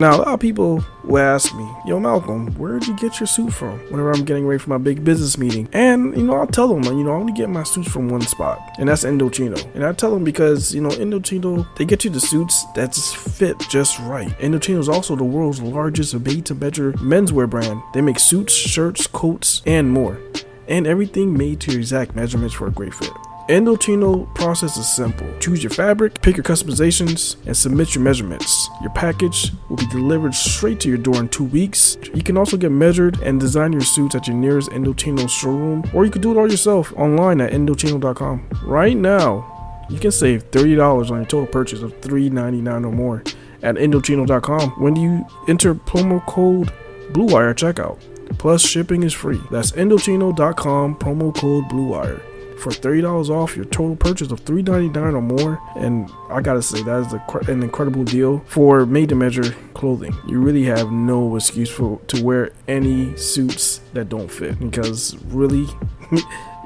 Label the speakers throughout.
Speaker 1: Now, a lot of people will ask me, Yo, Malcolm, where did you get your suit from? Whenever I'm getting ready for my big business meeting. And, you know, I'll tell them, you know, I only get my suits from one spot, and that's Indochino. And I tell them because, you know, Indochino, they get you the suits that's fit just right. Indochino is also the world's largest made to measure menswear brand. They make suits, shirts, coats, and more. And everything made to your exact measurements for a great fit. Indochino process is simple. Choose your fabric, pick your customizations, and submit your measurements. Your package will be delivered straight to your door in two weeks. You can also get measured and design your suits at your nearest Indochino showroom, or you can do it all yourself online at Indochino.com. Right now, you can save $30 on your total purchase of $3.99 or more at Indochino.com when you enter promo code BlueWire at checkout. Plus, shipping is free. That's Indochino.com, promo code BlueWire for $30 off your total purchase of $3.99 or more. And I gotta say, that is a, an incredible deal for made to measure clothing. You really have no excuse for to wear any suits that don't fit because really.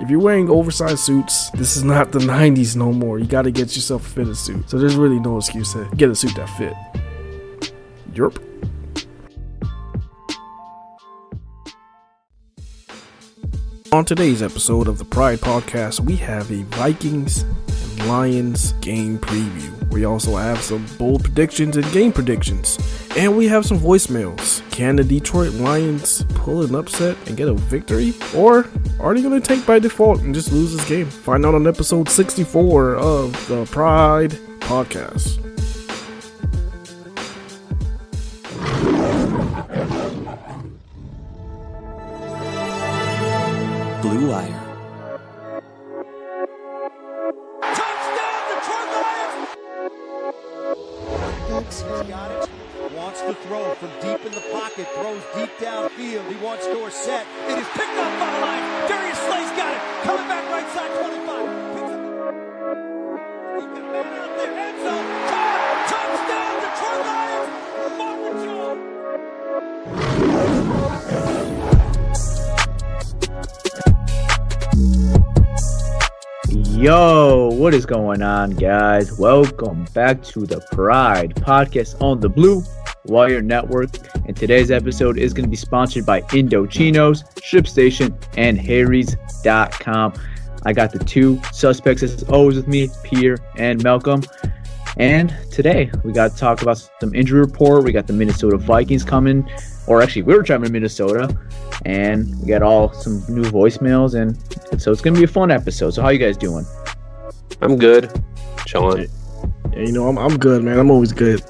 Speaker 1: if you're wearing oversized suits, this is not the 90s no more. You got to get yourself a fitted suit. So there's really no excuse to get a suit that fit. Europe. On today's episode of the Pride Podcast, we have a Vikings and Lions game preview. We also have some bold predictions and game predictions. And we have some voicemails. Can the Detroit Lions pull an upset and get a victory? Or are they going to take by default and just lose this game? Find out on episode 64 of the Pride Podcast.
Speaker 2: Blue Wire.
Speaker 3: Wants to throw from deep in the pocket, throws deep downfield. He wants Dorsett. It is picked up by the line.
Speaker 4: Yo, what is going on, guys? Welcome back to the Pride podcast on the Blue Wire Network. And today's episode is going to be sponsored by Indochinos, ShipStation, and Harry's.com. I got the two suspects as always with me, Pierre and Malcolm. And today we got to talk about some injury report. We got the Minnesota Vikings coming, or actually, we were traveling to Minnesota, and we got all some new voicemails, and so it's gonna be a fun episode. So how you guys doing?
Speaker 5: I'm good. Chilling.
Speaker 1: Yeah, you know, I'm, I'm good, man. I'm always good.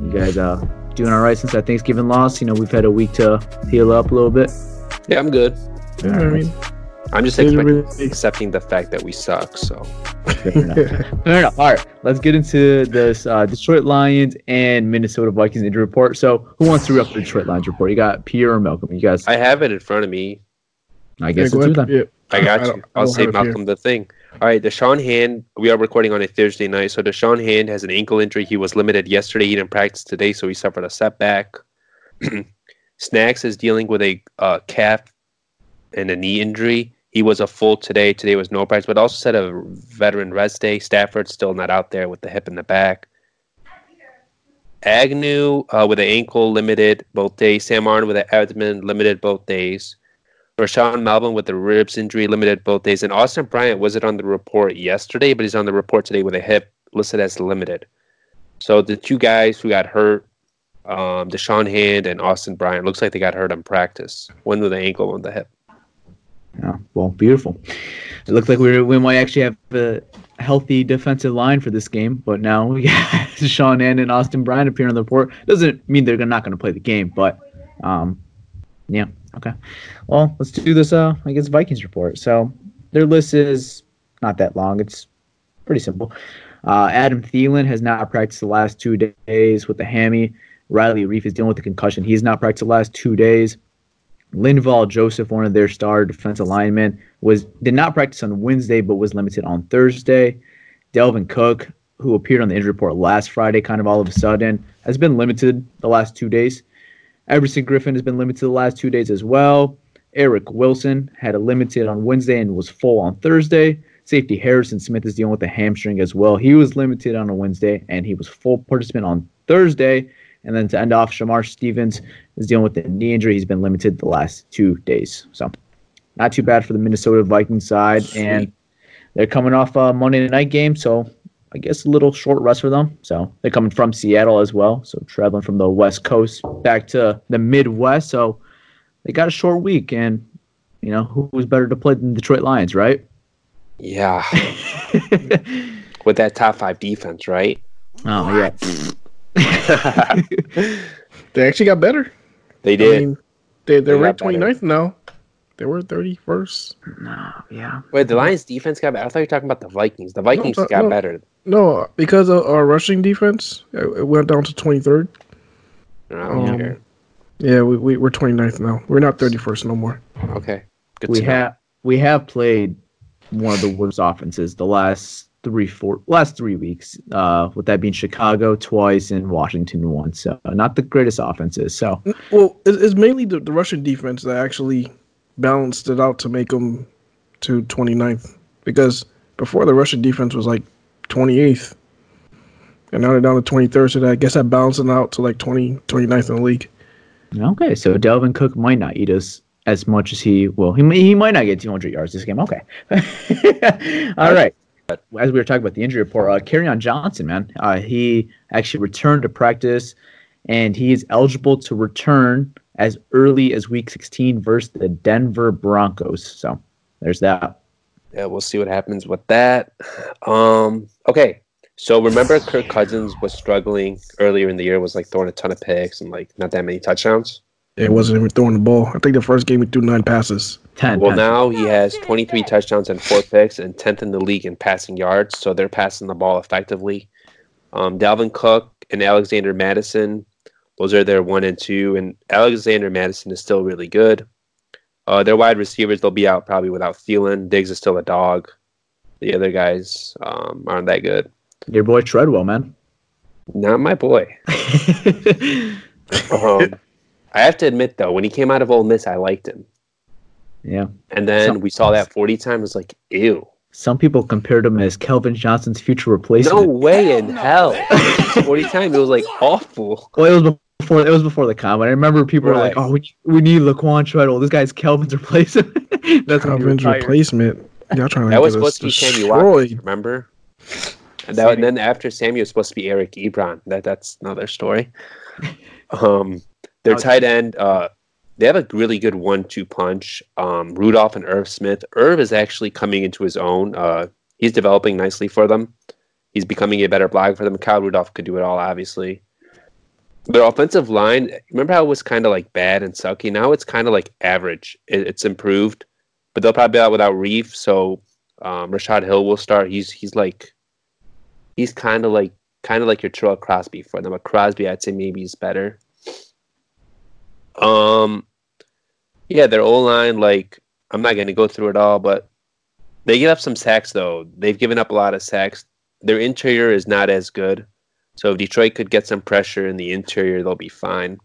Speaker 4: You guys uh doing all right since that Thanksgiving loss? You know, we've had a week to heal up a little bit.
Speaker 5: Yeah, I'm good.
Speaker 1: You know I mean?
Speaker 5: I'm just
Speaker 1: It's
Speaker 5: expect-
Speaker 1: really-
Speaker 5: accepting the fact that we suck. So
Speaker 4: Fair enough. Fair enough. All right, let's get into this uh, Detroit Lions and Minnesota Vikings injury report. So, who wants to read up the Detroit Lions report? You got Pierre or Malcolm? You guys, I,
Speaker 5: I have it in front of me.
Speaker 4: I guess
Speaker 1: Yeah, go
Speaker 4: it's you
Speaker 1: ahead.
Speaker 4: then.
Speaker 5: I got
Speaker 1: I
Speaker 5: you.
Speaker 1: I
Speaker 5: I'll say
Speaker 1: have it here.
Speaker 5: Malcolm the thing. All right, Da'Shawn Hand. We are recording on a Thursday night, so Da'Shawn Hand has an ankle injury. He was limited yesterday. He didn't practice today, so he suffered a setback. Snacks is dealing with a uh, calf and a knee injury. He was a full today. Today was no practice, but also said a veteran rest day. Stafford's still not out there with the hip in the back. Agnew uh, with an ankle limited both days. Sam with an abdomen limited both days. Rashaan Melvin with the ribs injury limited both days. And Austin Bryant was it on the report yesterday, but he's on the report today with a hip listed as limited. So the two guys who got hurt, um, Da'Shawn Hand and Austin Bryant, looks like they got hurt in practice. One with the ankle, one with the hip.
Speaker 4: Yeah, well, beautiful. It looked like we we might actually have a healthy defensive line for this game, but now yeah, Sean Hand and Austin Bryant appearing on the report. Doesn't mean they're not going to play the game, but um, yeah, okay. Well, let's do this. Uh, I guess Vikings report. So their list is not that long. It's pretty simple. Uh, Adam Thielen has not practiced the last two days with the hammy. Riley Reiff is dealing with the concussion. He's not practiced the last two days. Linval Joseph, one of their star defensive linemen, was did not practice on Wednesday but was limited on Thursday. Dalvin Cook, who appeared on the injury report last Friday, kind of all of a sudden, has been limited the last two days. Everson Griffen has been limited the last two days as well. Eric Wilson had a limited on Wednesday and was full on Thursday. Safety Harrison Smith is dealing with a hamstring as well. He was limited on a Wednesday and he was full participant on Thursday. And then to end off, Shamar Stevens is dealing with a knee injury. He's been limited the last two days. So not too bad for the Minnesota Vikings side. Sweet. And they're coming off a Monday night game. So I guess a little short rest for them. So they're coming from Seattle as well. So traveling from the West Coast back to the Midwest. So they got a short week. And, you know, who was better to play than the Detroit Lions, right?
Speaker 5: Yeah. With that top five defense, right?
Speaker 4: Oh, yeah.
Speaker 1: they actually got better.
Speaker 5: They did. I mean,
Speaker 1: they, they're they ranked 29th now. They were 31st.
Speaker 4: No, yeah.
Speaker 5: Wait, the Lions defense got better? I thought you were talking about the Vikings. The Vikings no, got no, better.
Speaker 1: No, because of our rushing defense, it went down to 23rd.
Speaker 5: Oh, um,
Speaker 1: yeah, we, we, we're 29th now. We're not 31st no more.
Speaker 5: Okay.
Speaker 4: Good we have we have played one of the worst offenses the last three four last three weeks. Uh, with that being Chicago twice and Washington once. So not the greatest offenses. So
Speaker 1: well, it's mainly the, the Russian defense that actually balanced it out to make them to 29th because before the Russian defense was like 28th. And now they're down to 23rd, so I guess that balancing out to like 20, 29th in the league.
Speaker 4: Okay, so Dalvin Cook might not eat us as much as he will. He, he might not get 200 yards this game. Okay. All right. But as we were talking about the injury report, uh, Kerryon Johnson, man, uh, he actually returned to practice, and he is eligible to return as early as Week 16 versus the Denver Broncos. So there's that.
Speaker 5: Yeah, we'll see what happens with that. Um, okay, so remember Kirk Cousins was struggling earlier in the year, was like throwing a ton of picks and like not that many touchdowns.
Speaker 1: It wasn't even throwing the ball. I think the first game he threw nine passes.
Speaker 4: Ten.
Speaker 5: Well, now he has 23 touchdowns and four picks and 10th in the league in passing yards. So they're passing the ball effectively. Um, Dalvin Cook and Alexander Mattison, those are their one and two. And Alexander Mattison is still really good. Uh, their wide receivers, they'll be out probably without Thielen. Diggs is still a dog. The other guys um, aren't that good.
Speaker 4: Your boy Treadwell, man.
Speaker 5: Not my boy. um, I have to admit though, when he came out of Ole Miss, I liked him.
Speaker 4: Yeah.
Speaker 5: And then some, we saw that 40 times. was like, ew.
Speaker 4: Some people compared him as Calvin Johnson's future replacement.
Speaker 5: No way in hell. 40 times, it was like awful.
Speaker 4: Well, it was before it was before the combine. I remember people right. were like, "Oh, we, we need Laquon Treadwell. This guy's Kelvin's replacement."
Speaker 1: That's Kelvin's replacement. Y'all trying to
Speaker 5: that was supposed to be Sammy Watkins, remember? And, that, and then after Sammy was supposed to be Eric Ebron. That that's another story. Um, their tight end, uh, they have a really good one-two punch. Um, Rudolph and Irv Smith. Irv is actually coming into his own. Uh, he's developing nicely for them. He's becoming a better block for them. Kyle Rudolph could do it all, obviously. Their offensive line, remember how it was kind of like bad and sucky? Now it's kind of like average. It, it's improved, but they'll probably be out without Reiff. So um, Rashod Hill will start. He's he's like he's kind of like kind of like your Tyrell Crosby for them. But Crosby, I'd say maybe is better. Um, yeah, their O line, like I'm not going to go through it all, but they give up some sacks though. They've given up a lot of sacks. Their interior is not as good, so if Detroit could get some pressure in the interior, they'll be fine.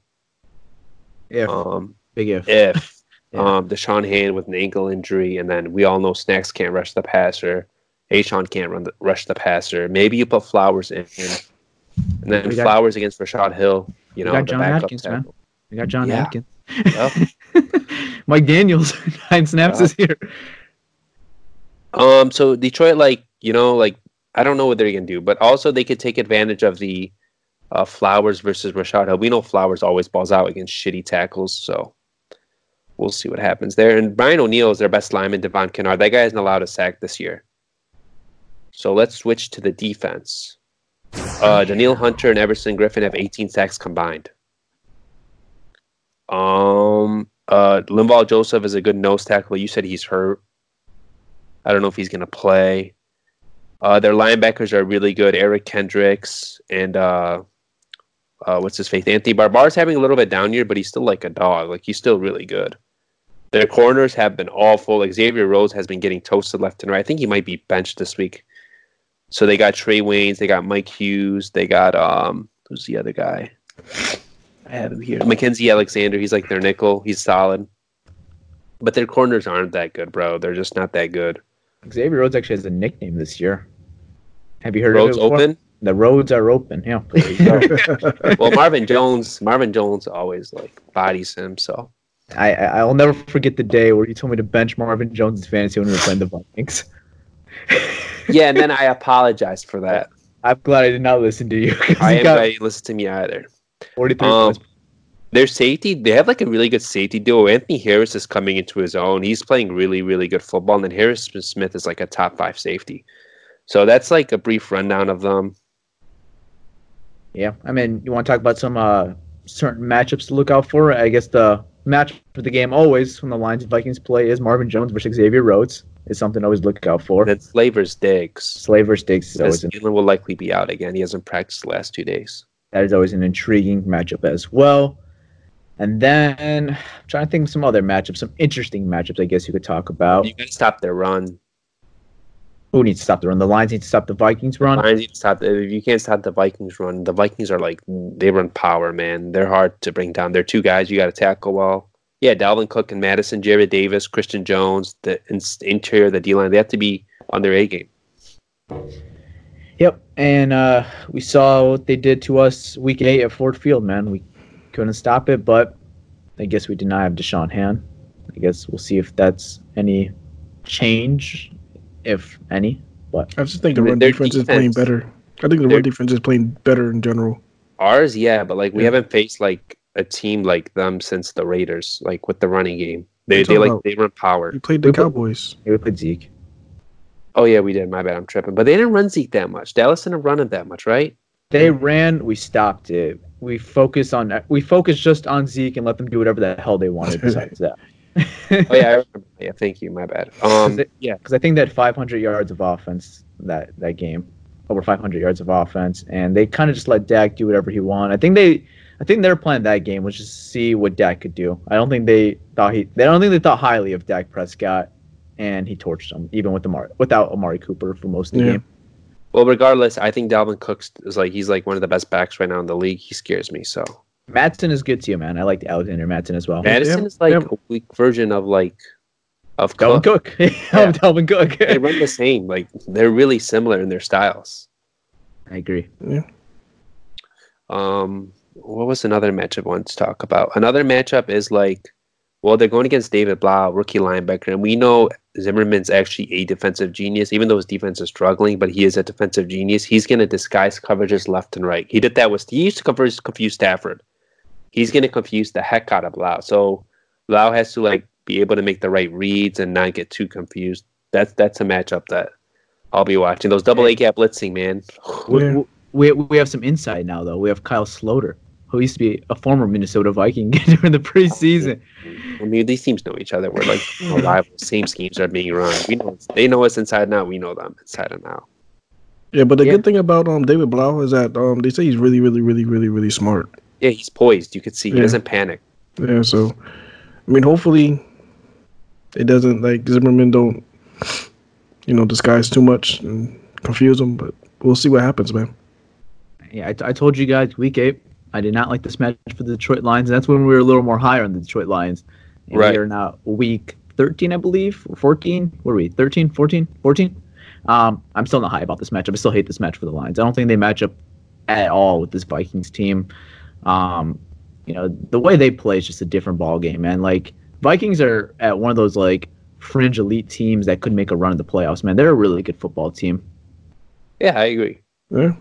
Speaker 4: If
Speaker 5: um,
Speaker 4: big if
Speaker 5: if yeah. um Da'Shawn Hand with an ankle injury, and then we all know Snacks can't rush the passer. A'Shawn can't run the, rush the passer. Maybe you put Flowers in, And then
Speaker 4: got-
Speaker 5: Flowers against Rashod Hill. You know,
Speaker 4: got
Speaker 5: the
Speaker 4: John Atkins, man. We got John
Speaker 5: Yeah.
Speaker 4: Atkins.
Speaker 5: Yep.
Speaker 4: Mike Daniels, nine snaps
Speaker 5: Yeah.
Speaker 4: this year.
Speaker 5: Um, so Detroit, like you know, like I don't know what they're gonna do, but also they could take advantage of the uh, Flowers versus Rashod Hill. We know Flowers always balls out against shitty tackles, so we'll see what happens there. And Brian O'Neill is their best lineman, Devon Kennard. That guy hasn't allowed a sack this year. So let's switch to the defense. Uh, Danielle Hunter and Everson Griffen have 18 sacks combined. Um, uh, Linval Joseph is a good nose tackle. You said he's hurt. I don't know if he's going to play. Uh, their linebackers are really good. Eric Kendricks and uh, uh, what's his face? Anthony Barbar's having a little bit down year, but he's still like a dog. Like he's still really good. Their corners have been awful. Like Xavier Rhodes has been getting toasted left and right. I think he might be benched this week. So they got Trae Waynes, they got Mike Hughes, they got um, who's the other guy? I have him here. Mackensie Alexander. He's like their nickel. He's solid. But their corners aren't that good, bro. They're just not that good.
Speaker 4: Xavier Rhodes actually has a nickname this year. Have you heard
Speaker 5: Roads
Speaker 4: of it?
Speaker 5: open.
Speaker 4: The roads are open. Yeah.
Speaker 5: well, Marvin Jones, Marvin Jones always like bodies him. So
Speaker 4: I I'll never forget the day where you told me to bench Marvin Jones' fantasy when we were playing the Vikings.
Speaker 5: yeah, and then I apologized for that.
Speaker 4: I'm glad I did not listen to you.
Speaker 5: I am
Speaker 4: got
Speaker 5: glad you listen to me either.
Speaker 4: 43
Speaker 5: Um, their safety, they have like a really good safety duo. Anthony Harris is coming into his own. He's playing really, really good football. And then Harris Smith is like a top five safety. So that's like a brief rundown of them.
Speaker 4: Yeah, I mean, you want to talk about some uh, certain matchups to look out for? I guess the match for the game always when the Lions and Vikings play is Marvin Jones versus Xavier Rhodes. Is something to always look out for.
Speaker 5: And then Slay versus Diggs.
Speaker 4: Slaver Stakes is always
Speaker 5: Because will likely be out again. He hasn't practiced the last two days.
Speaker 4: That is always an intriguing matchup as well. And then I'm trying to think of some other matchups, some interesting matchups. I guess you could talk about.
Speaker 5: You gotta stop their run.
Speaker 4: Who needs to stop the run? The Lions need to stop the Vikings run.
Speaker 5: Lions need to stop. If you can't stop the Vikings run, the Vikings are like they run power, man. They're hard to bring down. They're two guys you got to tackle well. Yeah, Dalvin Cook and Mattison, Jarrad Davis, Christian Jones, the interior, the D line. They have to be on their A game.
Speaker 4: Yep, and uh, we saw what they did to us week eight at Ford Field. Man, we couldn't stop it, but I guess we did not have Da'Shawn Han. I guess we'll see if that's any change, if any. But
Speaker 1: I just think the
Speaker 5: I
Speaker 1: run
Speaker 5: their
Speaker 1: defense is playing better. I think the
Speaker 5: their-
Speaker 1: run defense is playing better in general.
Speaker 5: Ours, yeah, but like we
Speaker 1: Yeah.
Speaker 5: haven't faced like a team like them since the Raiders, like with the running game. They they like
Speaker 1: about-
Speaker 5: they run power.
Speaker 1: We played the
Speaker 4: We put-
Speaker 1: Cowboys.
Speaker 4: yeah, we played Zeke.
Speaker 5: Oh yeah, we did. My bad, I'm tripping. But they didn't run Zeke that much. Dallas didn't run it that much, right?
Speaker 4: They ran, we stopped it. We focused on we focused just on Zeke and let them do whatever the hell they wanted besides that.
Speaker 5: Oh yeah, I remember. yeah. Thank you. My bad. Um,
Speaker 4: they-
Speaker 5: yeah.
Speaker 4: because I think that 500 yards of offense that that game, over 500 yards of offense, and they kind of just let Dak do whatever he wanted. I think they, I think their plan that game was just see what Dak could do. I don't think they thought he, they don't think they thought highly of Dak Prescott, and he torched them even with Amari, without Amari Cooper for most of the
Speaker 1: Yeah.
Speaker 4: game.
Speaker 5: Well, regardless, I think Dalvin Cook's is like he's like one of the best backs right now in the league. He scares me. So
Speaker 4: Mattison is good too, man. I like Alexander Mattison as well.
Speaker 5: Mattison
Speaker 1: yeah,
Speaker 5: is like
Speaker 1: yeah.
Speaker 5: a weak version of like of
Speaker 4: Dalvin
Speaker 5: Cook.
Speaker 4: Cook,
Speaker 5: Yeah.
Speaker 4: of Dalvin Cook.
Speaker 5: They run the same. Like they're really similar in their styles.
Speaker 4: I agree. Yeah.
Speaker 5: Um, what was another matchup I wanted to talk about? Another matchup is like, well, they're going against David Blough, rookie linebacker, and we know Zimmerman's actually a defensive genius, even though his defense is struggling. But he is a defensive genius. He's going to disguise coverages left and right. He did that with he used to confuse, confuse Stafford. He's going to confuse the heck out of Blough. So Blough has to like be able to make the right reads and not get too confused. That's that's a matchup that I'll be watching. Those double A gap blitzing, man.
Speaker 4: We, we, we have some insight now, though. We have Kyle Sloter, who used to be a former Minnesota Viking during the preseason.
Speaker 5: I mean, these teams know each other. We're like you know, rivals. Same schemes are being run. We know they know us inside and out. We know them inside and out.
Speaker 1: Yeah, but the
Speaker 4: Yeah.
Speaker 1: good thing about um David Blough is that um they say he's really, really, really, really, really smart.
Speaker 5: Yeah, he's poised. You could see he
Speaker 1: Yeah.
Speaker 5: doesn't panic.
Speaker 1: Yeah, so I mean, hopefully it doesn't like Zimmerman don't you know disguise too much and confuse him. But we'll see what happens, man.
Speaker 4: Yeah, I, I told you guys week eight, I did not like this match for the Detroit Lions. And that's when we were a little more higher on the Detroit Lions. And
Speaker 5: Right.
Speaker 4: we are now week 13, I believe, or 14. What are we, 13, 14, 14? Um, I'm still not high about this matchup. I still hate this match for the Lions. I don't think they match up
Speaker 6: at all with this Vikings team. Um, you know, the way they play is just a different ball game, man. Like Vikings are at one of those like fringe elite teams that could make a run in the playoffs, man. They're a really good football team.
Speaker 5: Yeah, I agree.
Speaker 1: Yeah.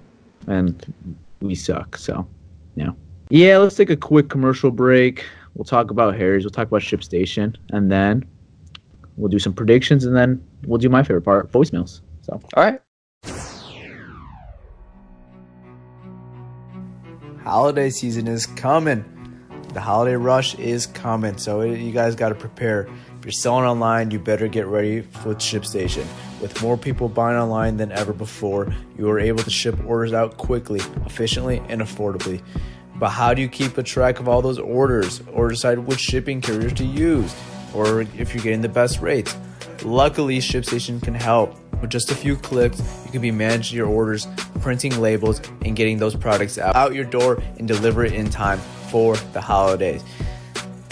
Speaker 6: And we suck, so yeah. Yeah, let's take a quick commercial break. We'll talk about Harry's, we'll talk about ShipStation, and then we'll do some predictions and then we'll do my favorite part, voicemails. So
Speaker 5: All right.
Speaker 4: holiday season is coming. The holiday rush is coming, so you guys got to prepare. If you're selling online, you better get ready with ShipStation. With more people buying online than ever before, you are able to ship orders out quickly, efficiently, and affordably. But how do you keep a track of all those orders or decide which shipping carriers to use or if you're getting the best rates? Luckily, ShipStation can help. With just a few clicks, you can be managing your orders, printing labels, and getting those products out, your door and deliver it in time for the holidays.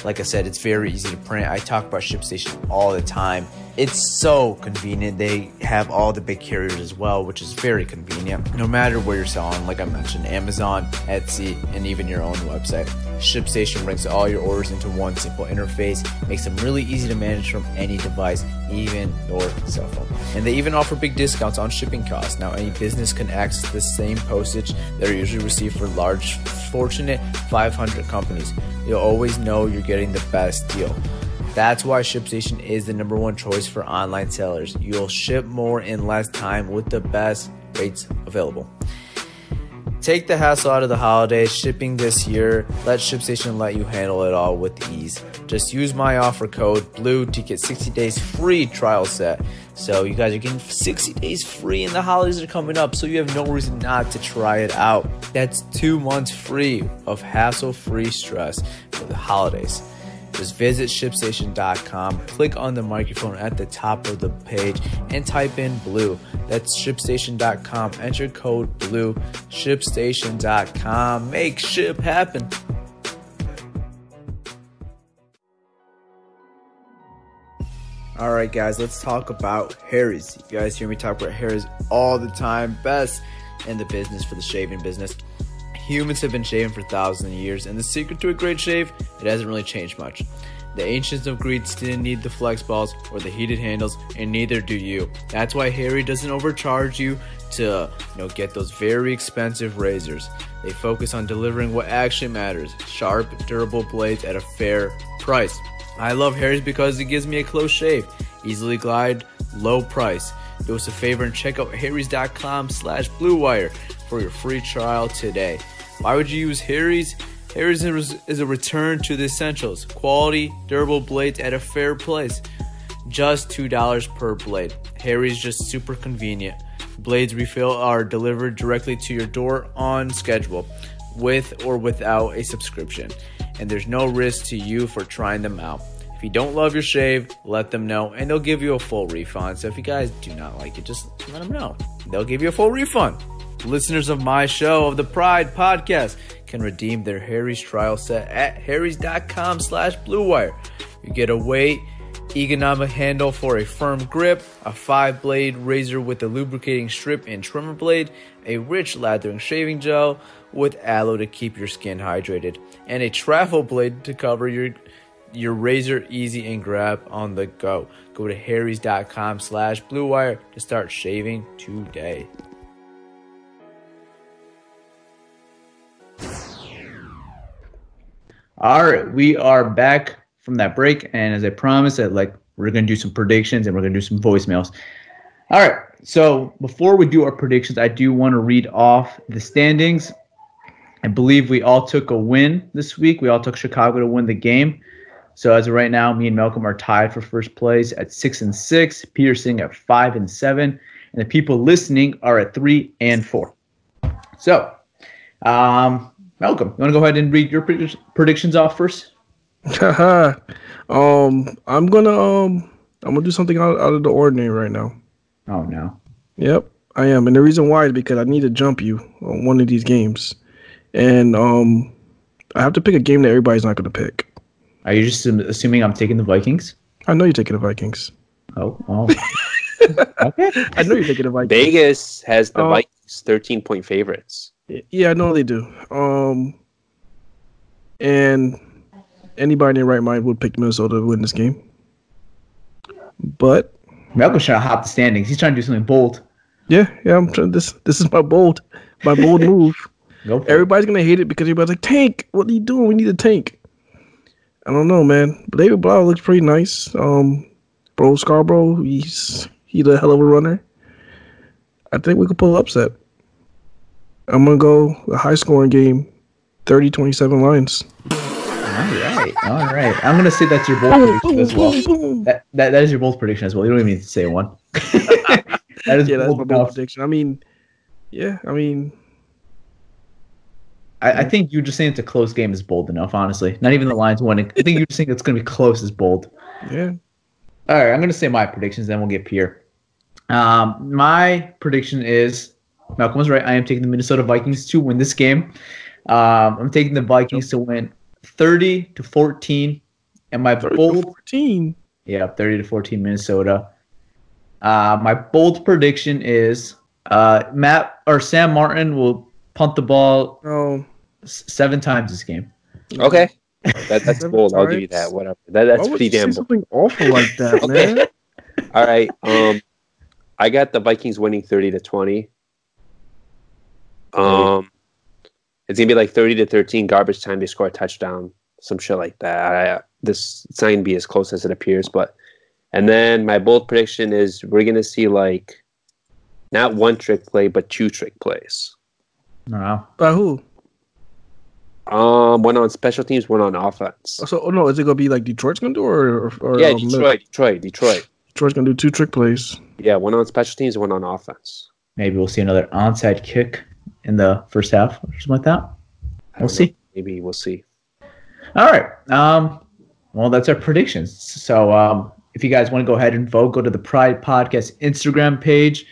Speaker 4: Like I said, it's very easy to print. I talk about ShipStation all the time. It's so convenient. They have all the big carriers as well, which is very convenient. No matter where you're selling, like I mentioned, Amazon, Etsy, and even your own website. ShipStation brings all your orders into one simple interface, makes them really easy to manage from any device, even your cell phone. And they even offer big discounts on shipping costs. Now, any business can access the same postage that are usually received for large, fortunate 500 companies. You'll always know you're getting the best deal. That's why ShipStation is the number one choice for online sellers. You'll ship more in less time with the best rates available. Take the hassle out of the holidays shipping this year. Let ShipStation let you handle it all with ease. Just use my offer code BLUE to get 60 days free trial set. So you guys are getting 60 days free and the holidays are coming up, so you have no reason not to try it out. That's two months free of hassle-free stress for the holidays. Just visit shipstation.com, click on the microphone at the top of the page, and type in blue. That's shipstation.com. Enter code blue. Shipstation.com. Make ship happen. All right, guys, let's talk about Harry's. You guys hear me talk about Harry's all the time. Best in the business for the shaving business. Humans have been shaving for thousands of years, and the secret to a great shave, it hasn't really changed much. The ancients of Greece didn't need the flex balls or the heated handles, and neither do you. That's why Harry doesn't overcharge you to you know get those very expensive razors. They focus on delivering what actually matters: sharp, durable blades at a fair price. I love Harry's because it gives me a close shave, easily glide, low price. Do us a favor and check out harrys.com slash bluewire for your free trial today. Why would you use Harry's? Harry's is a return to the essentials. Quality, durable blades at a fair price. Just $2 per blade. Harry's just super convenient. Blades refill are delivered directly to your door on schedule, with or without a subscription. And there's no risk to you for trying them out. If you don't love your shave, let them know and they'll give you a full refund. So if you guys do not like it, just let them know. They'll give you a full refund. Listeners of my show, of the Pride Podcast, can redeem their Harry's trial set at harrys.com slash bluewire. You get a weight, ergonomic handle for a firm grip, a five blade razor with a lubricating strip and trimmer blade, a rich lathering shaving gel with aloe to keep your skin hydrated, and a travel blade to cover your your razor easy and grab on the go. Go to harrys.com slash bluewire to start shaving today.
Speaker 6: All right, we are back from that break, and as I promised, that like we're gonna do some predictions and we're gonna do some voicemails. All right, so before we do our predictions, I do want to read off the standings. I believe we all took a win this week. We all took Chicago to win the game. So as of right now, me and Malcolm are tied for first place at six and six. Peterson at five and seven, and the people listening are at three and four. So, um, Malcolm, you want to go ahead and read your predict- predictions off first?
Speaker 1: um, I'm gonna um, I'm gonna do something out, out of the ordinary right now.
Speaker 6: Oh no.
Speaker 1: Yep, I am, and the reason why is because I need to jump you on one of these games, and um, I have to pick a game that everybody's not gonna pick.
Speaker 6: Are you just assuming I'm taking the Vikings?
Speaker 1: I know you're taking the Vikings.
Speaker 6: Oh, oh.
Speaker 1: okay. I know you're taking the Vikings.
Speaker 5: Vegas has the
Speaker 1: Oh.
Speaker 5: Vikings 13 point favorites.
Speaker 1: Yeah, I know they do. Um, and anybody in their right mind would pick Minnesota to win this game. But
Speaker 4: Malcolm's trying to hop the standings. He's trying to do something bold.
Speaker 1: yeah, yeah, I'm trying. This this is my bold, my bold move.
Speaker 4: Go for it.
Speaker 1: Everybody's gonna hate it because everybody's like, "Tank, what are you doing? We need a tank." I don't know, man. But David Blough looks pretty nice. Um, Bo Scarbrough, he's he's a hell of a runner. I think we could pull upset. I'm gonna go a high scoring game, 30-27 Lions.
Speaker 4: All right, all right. I'm gonna say that's your bold prediction as well. That, that that is your bold prediction as well. You don't even need to say one. that is
Speaker 1: Yeah, that's my bold prediction. I mean, yeah, I mean,
Speaker 4: I, I think you just saying it's a close game is bold enough. Honestly, not even the Lions winning. I think you just think it's gonna be close is bold.
Speaker 1: yeah.
Speaker 4: All right, I'm gonna say my predictions, then we'll get Pierre. Um, my prediction is Malcolm was right. I am taking the Minnesota Vikings to win this game. Um, I'm taking the Vikings to win 30 to 14, and my
Speaker 1: 30 to
Speaker 4: bold
Speaker 1: 14.
Speaker 4: Yeah, 30 to 14 Minnesota. Uh, my bold prediction is uh, Matt or Sam Martin will punt the ball
Speaker 1: Oh,
Speaker 4: seven times this game.
Speaker 5: Okay. That, that's
Speaker 1: Seven
Speaker 5: bold. I'll give you that. Whatever. That, that's
Speaker 1: why would
Speaker 5: pretty
Speaker 1: you say
Speaker 5: damn bold.
Speaker 1: something awful like that,
Speaker 5: Okay.
Speaker 1: man?
Speaker 5: All right. Um, I got the Vikings winning thirty to twenty. Um, it's gonna be like thirty to thirteen garbage time. They score a touchdown, some shit like that. I, this it's not gonna be as close as it appears, but and then my bold prediction is we're gonna see like not one trick play, but two trick plays.
Speaker 4: Wow.
Speaker 1: By who?
Speaker 5: Um, one on special teams, one on offense.
Speaker 1: So, oh no, is it gonna be like Detroit's gonna do, or, or, or
Speaker 5: Yeah,
Speaker 1: um,
Speaker 5: Detroit, Detroit, Detroit.
Speaker 1: Detroit's gonna do two trick plays?
Speaker 5: Yeah, one on special teams, one on offense.
Speaker 4: Maybe we'll see another onside kick in the first half or something like that. We'll see.
Speaker 5: know. Maybe we'll see.
Speaker 4: All right. Um, well, that's our predictions. So um, if you guys want to go ahead and vote, go to the Pride Podcast Instagram page.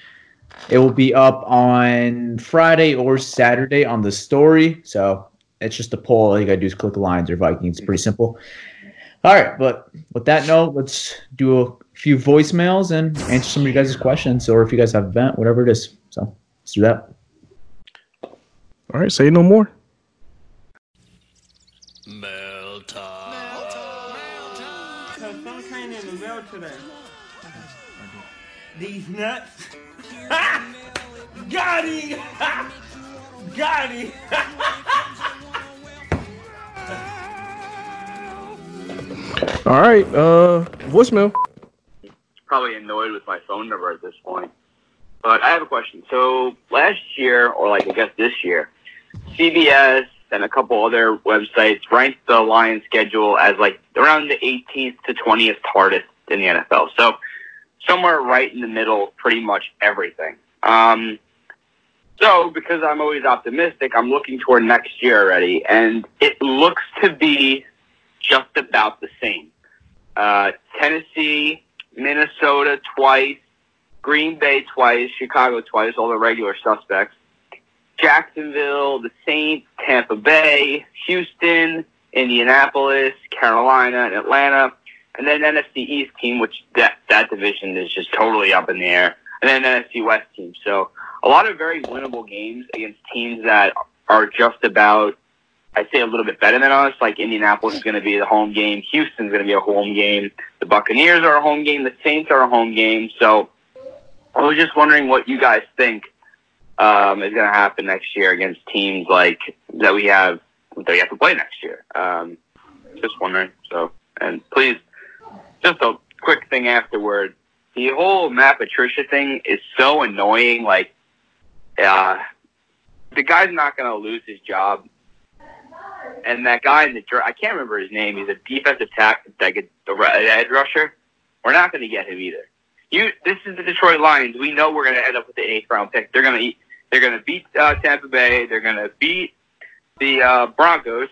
Speaker 4: It will be up on Friday or Saturday on the story. So it's just a poll. All you got to do is click Lions or Vikings. It's pretty simple. All right. But with that note, let's do a few voicemails and answer some of you guys' questions. Or if you guys have a event, whatever it is. So let's do that.
Speaker 1: All right, say no more.
Speaker 7: Cause some came in the mail today. These nuts. Got him! Got him!
Speaker 1: All right, uh, voicemail.
Speaker 8: probably annoyed with my phone number at this point. But I have a question. So last year, or like I guess this year, CBS and a couple other websites ranked the Lions schedule as like around the 18th to 20th hardest in the NFL. So somewhere right in the middle, pretty much everything. Um, so because I'm always optimistic, I'm looking toward next year already, and it looks to be just about the same. Uh, Tennessee, Minnesota twice, Green Bay twice, Chicago twice, all the regular suspects. Jacksonville, the Saints, Tampa Bay, Houston, Indianapolis, Carolina, and Atlanta. And then NFC East team, which that, that division is just totally up in the air. And then NFC West team. So a lot of very winnable games against teams that are just about, I'd say, a little bit better than us. Like Indianapolis is going to be the home game. Houston's going to be a home game. The Buccaneers are a home game. The Saints are a home game. So I was just wondering what you guys think um, is going to happen next year against teams like that we have that we have to play next year. Um, just wondering. So, and please, just a quick thing afterward. The whole Matt Patricia thing is so annoying. Like, uh, the guy's not going to lose his job. And that guy in the dra- I can't remember his name. He's a defensive tackle, like a, edge rusher. We're not going to get him either. You, this is the Detroit Lions. We know we're going to end up with the eighth round pick. They're going to. They're going to beat uh, Tampa Bay. They're going to beat the uh, Broncos,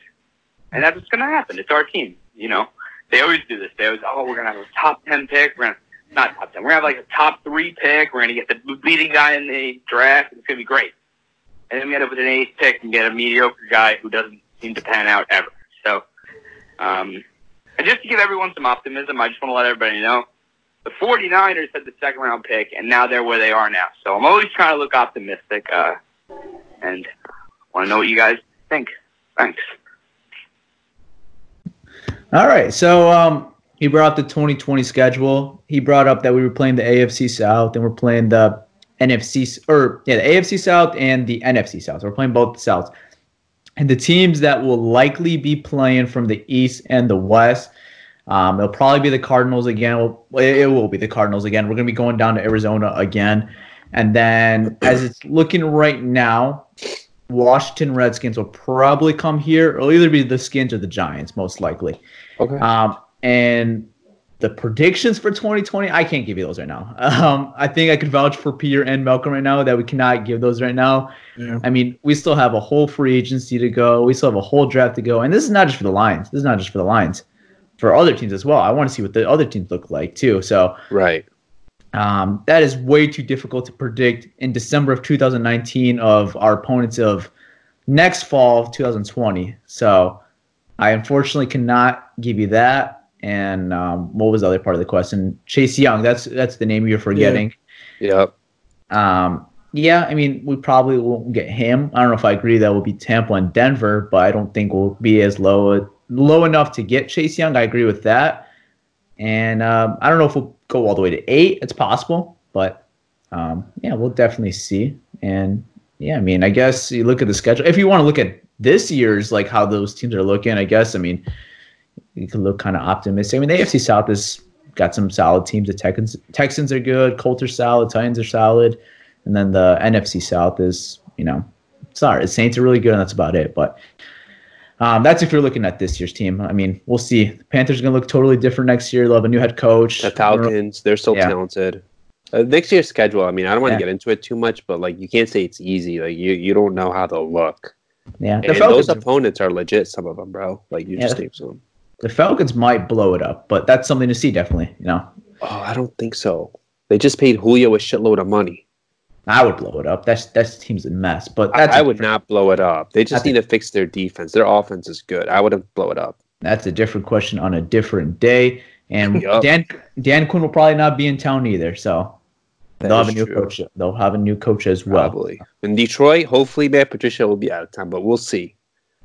Speaker 8: and that's what's going to happen. It's our team. You know, they always do this. They always, oh, we're going to have a top ten pick. We're to not top ten. We're to have like a top three pick. We're to get the leading guy in the draft. It's to be great. And then we end up with an eighth pick and get a mediocre guy who doesn't seem to pan out ever. So, um, and just to give everyone some optimism, I just want to let everybody know the 49ers had the second round pick, and now they're where they are now. So I'm always trying to look optimistic, uh, and Want to know what you guys think? Thanks.
Speaker 4: All right. So um, he brought up the 2020 schedule. He brought up that we were playing the AFC South and we're playing the NFC or yeah, the AFC South and the NFC South. So we're playing both the Souths. And the teams that will likely be playing from the East and the West, um, it'll probably be the Cardinals again. Well, it will be the Cardinals again. We're going to be going down to Arizona again. And then as it's looking right now, Washington Redskins will probably come here. It'll either be the Skins or the Giants, most likely.
Speaker 5: Okay.
Speaker 4: Um, and the predictions for 2020, I can't give you those right now. Um, I think I could vouch for Peter and Malcolm right now that we cannot give those right now.
Speaker 1: Yeah.
Speaker 4: I mean, we still have a whole free agency to go. We still have a whole draft to go. And this is not just for the Lions. This is not just for the Lions. For other teams as well. I want to see what the other teams look like too. So
Speaker 5: Right.
Speaker 4: um, that is way too difficult to predict in December of 2019 of our opponents of next fall of 2020. So I unfortunately cannot give you that. And um, what was the other part of the question? Chase Young. That's that's the name you're forgetting.
Speaker 5: Yep.
Speaker 4: Um, yeah, I mean, we probably won't get him. I don't know if I agree that will be Tampa and Denver, but I don't think we'll be as low low enough to get Chase Young. I agree with that. And um, I don't know if we'll go all the way to eight. It's possible, but um, yeah, we'll definitely see. And yeah, I mean, I guess you look at the schedule. If you want to look at this year's, like how those teams are looking, I guess, I mean, you can look kind of optimistic. I mean, the AFC South has got some solid teams. The Texans, Texans are good. Colts are solid. Titans are solid. And then the NFC South is, you know, sorry, the Saints are really good, and that's about it. But um, that's if you're looking at this year's team. I mean, we'll see. The Panthers are going to look totally different next year. They'll have a new head coach.
Speaker 5: The Falcons, they're so
Speaker 4: Yeah.
Speaker 5: talented. Uh, next year's schedule, I mean, I don't want to
Speaker 4: Yeah.
Speaker 5: get into it too much, but like you can't say it's easy. Like you, you don't know how they'll look.
Speaker 4: Yeah, the
Speaker 5: And
Speaker 4: Falcons,
Speaker 5: those opponents are legit, some of them, bro. Like you
Speaker 4: Yeah.
Speaker 5: just think so.
Speaker 4: the Falcons might blow it up, but that's something to see. Definitely, you know,
Speaker 5: Oh, I don't think so. They just paid Julio a shitload of money.
Speaker 4: I would blow it up. That's that team's a mess. But
Speaker 5: I,
Speaker 4: that's
Speaker 5: I would
Speaker 4: different-
Speaker 5: not blow it up. They just need to fix their defense. Their offense is good. I wouldn't blow it up.
Speaker 4: That's a different question on a different day. And
Speaker 5: Yup.
Speaker 4: Dan Dan Quinn will probably not be in town either, so
Speaker 5: That
Speaker 4: they'll have a new
Speaker 5: true.
Speaker 4: coach. They'll have a new coach as well.
Speaker 5: Probably. In Detroit, hopefully Matt Patricia will be out of town, but we'll see.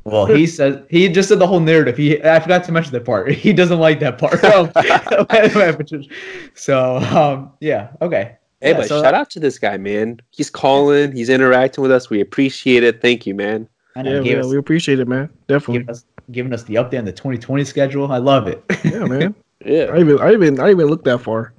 Speaker 4: Well, he says he just said the whole narrative. He I forgot to mention that part. He doesn't like that part. So um, yeah, okay.
Speaker 5: Hey,
Speaker 4: Yeah,
Speaker 5: but
Speaker 4: so
Speaker 5: shout out to this guy, man. He's calling. He's interacting with us. We appreciate it. Thank you, man.
Speaker 4: I know,
Speaker 1: Yeah, yeah,
Speaker 4: us,
Speaker 1: we appreciate it, man. Definitely.
Speaker 4: giving us giving us the update on the 2020 schedule. I love it.
Speaker 1: Yeah, man.
Speaker 5: Yeah.
Speaker 1: I even I even I even looked that far.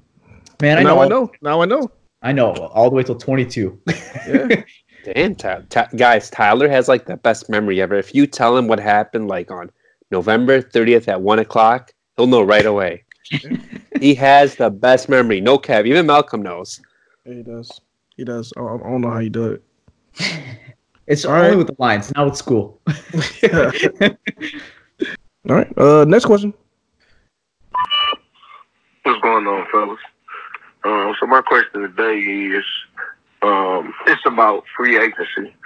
Speaker 4: Man, I
Speaker 1: now
Speaker 4: know,
Speaker 1: I know. Now I know.
Speaker 4: I know all the way till 22.
Speaker 1: Yeah.
Speaker 5: Damn, Ty- Ty- guys, Tyler has like the best memory ever. If you tell him what happened like on November 30th at one o'clock, he'll know right away. he has the best memory. No cap. Even Malcolm knows.
Speaker 1: Yeah, he does. He does. I, I don't know how you do it.
Speaker 4: It's
Speaker 1: All
Speaker 4: only
Speaker 1: right.
Speaker 4: with the lines. Now it's school.
Speaker 1: All right. Uh, next question.
Speaker 9: What's going on, fellas? Um, so my question today is, um, it's about free agency.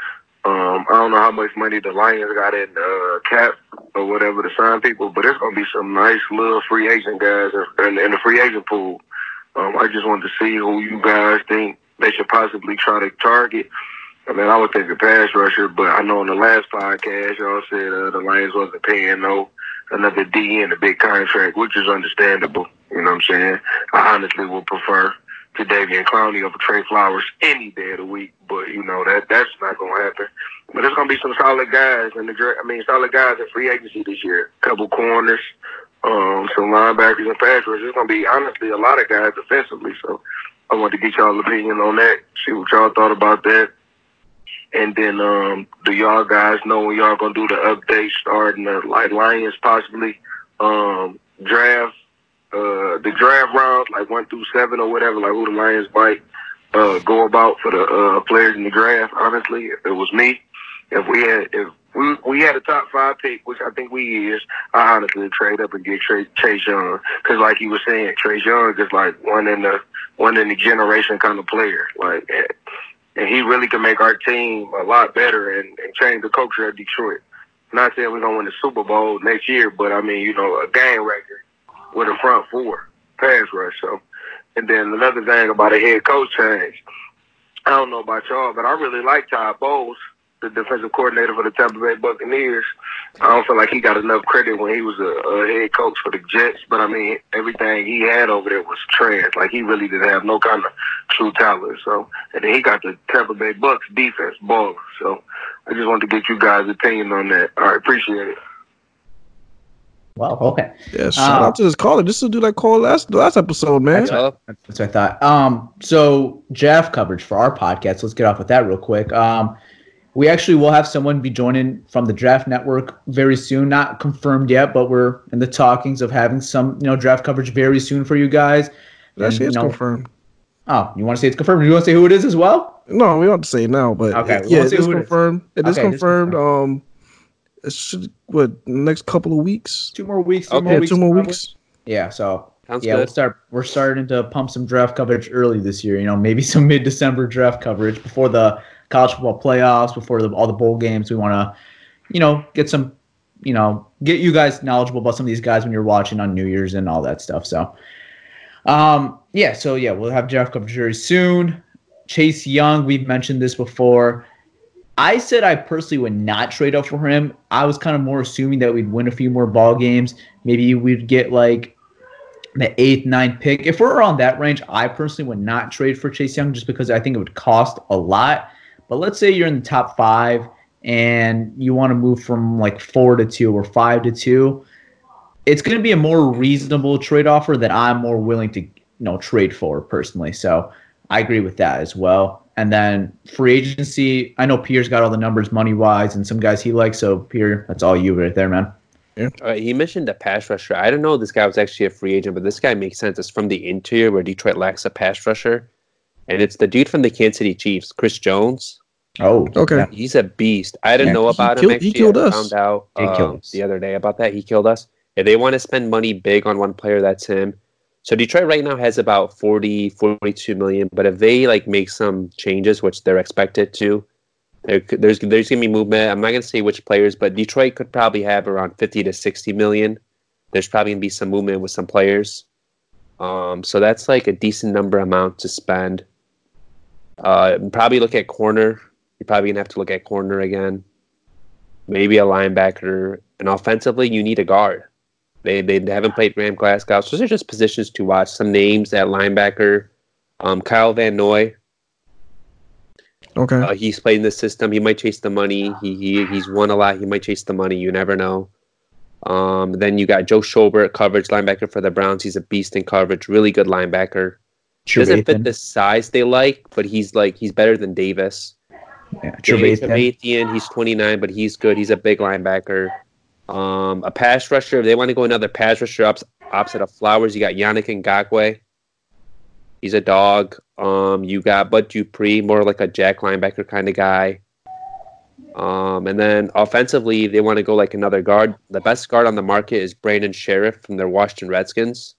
Speaker 9: Um, I don't know how much money the Lions got in uh, cap or whatever to sign people, but it's gonna be some nice little free agent guys in, in the free agent pool. Um, I just wanted to see who you guys think they should possibly try to target. I mean, I would think a pass rusher, but I know in the last podcast y'all said uh, the Lions wasn't paying no another D in a big contract, which is understandable. You know what I'm saying? I honestly would prefer to Davian Clowney over Trey Flowers any day of the week, but you know that that's not gonna happen. But there's gonna be some solid guys in the dra- I mean, solid guys in free agency this year. couple corners, um, some linebackers and pass rushers. There's gonna be honestly a lot of guys defensively. So I want to get y'all opinion on that. See what y'all thought about that. And then, um, do y'all guys know when y'all gonna do the update starting the like Lions possibly um, draft uh, the draft rounds like one through seven or whatever, like who the Lions might uh, go about for the uh, players in the draft. Honestly, if it was me, if we had if we we had a top five pick, which I think we is, I honestly trade up and get Trey, Chase Young because, like he was saying, Trey Young is like one in the one in the generation kind of player, like. And, and he really can make our team a lot better and, and change the culture of Detroit. Not saying we're gonna win the Super Bowl next year, but I mean, you know, a game record with a front four pass rush. So, and then another thing about a head coach change. I don't know about y'all, but I really like Todd Bowles. The defensive coordinator for the Tampa Bay Buccaneers. I don't feel like he got enough credit when he was a, a head coach for the Jets. But I mean, everything he had over there was trash. Like he really didn't have no kind of true talent. So, and then he got the Tampa Bay Bucks defense ball. So, I just wanted to get you guys' opinion on that. All right, appreciate it.
Speaker 4: Well, okay.
Speaker 1: Yeah, shout
Speaker 4: Uh,
Speaker 1: out to this caller. This is do that call last last episode, man.
Speaker 4: That's what, that's what I thought. Um, so Jeff coverage for our podcast. Let's get off with that real quick. Um, we actually will have someone be joining from the Draft Network very soon. Not confirmed yet, but we're in the talkings of having some, you know, draft coverage very soon for you guys.
Speaker 1: That
Speaker 4: And,
Speaker 1: shit's
Speaker 4: you know-
Speaker 1: confirmed.
Speaker 4: Oh, you want to say it's confirmed? You want to say who it is as well?
Speaker 1: No, we don't have to say it now, but
Speaker 4: Okay, we
Speaker 1: yeah,
Speaker 4: won't
Speaker 1: it
Speaker 4: say
Speaker 1: is
Speaker 4: who it is.
Speaker 1: confirmed. It is
Speaker 4: Okay, it is
Speaker 1: confirmed. Um, it should what next couple of weeks?
Speaker 4: Two more weeks. Two
Speaker 5: Okay.
Speaker 4: more
Speaker 1: Yeah,
Speaker 4: weeks.
Speaker 1: two more
Speaker 4: probably.
Speaker 1: weeks.
Speaker 4: Yeah. So
Speaker 5: Sounds
Speaker 4: yeah, we'll start. We're starting to pump some draft coverage early this year. You know, maybe some mid-December draft coverage before the college football playoffs, before the, all the bowl games. We want to, you know, get some, you know, get you guys knowledgeable about some of these guys when you're watching on New Year's and all that stuff. So, um, yeah. So yeah, we'll have draft coverage very soon. Chase Young, we've mentioned this before. I said I personally would not trade up for him. I was kind of more assuming that we'd win a few more ball games. Maybe we'd get like the eighth, ninth pick. If we're around that range, I personally would not trade for Chase Young just because I think it would cost a lot. But let's say you're in the top five and you want to move from like four to two or five to two. It's going to be a more reasonable trade offer that I'm more willing to, you know, trade for personally. So I agree with that as well. And then free agency, I know Pierre's got all the numbers money wise and some guys he likes. So Pierre, that's all you right there, man.
Speaker 5: All right, he mentioned the pass rusher. I don't know if this guy was actually a free agent, but this guy makes sense. It's from the interior where Detroit lacks a pass rusher. And it's the dude from the Kansas City Chiefs, Chris Jones.
Speaker 4: Oh,
Speaker 1: Okay.
Speaker 4: yeah.
Speaker 5: He's a beast. I didn't
Speaker 4: Yeah,
Speaker 5: know
Speaker 1: he
Speaker 5: about him
Speaker 1: killed- he killed
Speaker 5: I
Speaker 1: us.
Speaker 5: found out
Speaker 4: He killed
Speaker 5: um,
Speaker 4: us.
Speaker 5: the other day about that. He killed us. If they want to spend money big on one player, that's him. So Detroit right now has about 40, 42 million. But if they like make some changes, which they're expected to, there, there's there's gonna be movement. I'm not gonna say which players, but Detroit could probably have around 50 to 60 million. There's probably gonna be some movement with some players. Um, so that's like a decent number amount to spend. Uh, probably look at corner. You're probably gonna have to look at corner again. Maybe a linebacker. And offensively, you need a guard. They they haven't played Graham Glasgow, so those are just positions to watch. Some names at linebacker. Um, Kyle Van Noy.
Speaker 1: Okay.
Speaker 5: Uh, he's played in the system. He might chase the money. He, he he's won a lot. He might chase the money. You never know. Um, then you got Joe Schobert, coverage linebacker for the Browns. He's a beast in coverage. Really good linebacker. Doesn't fit the size they like, but he's like he's better than Davis.
Speaker 4: Yeah, Trevathan.
Speaker 5: Trevathan, he's 29, but he's good. He's a big linebacker. Um, a pass rusher. If they want to go another pass rusher ups, opposite of Flowers, you got Yannick Ngakoue. He's a dog. Um, you got Bud Dupree, more like a jack linebacker kind of guy. Um, and then offensively, they want to go like another guard. The best guard on the market is Brandon Scherff from their Washington Redskins.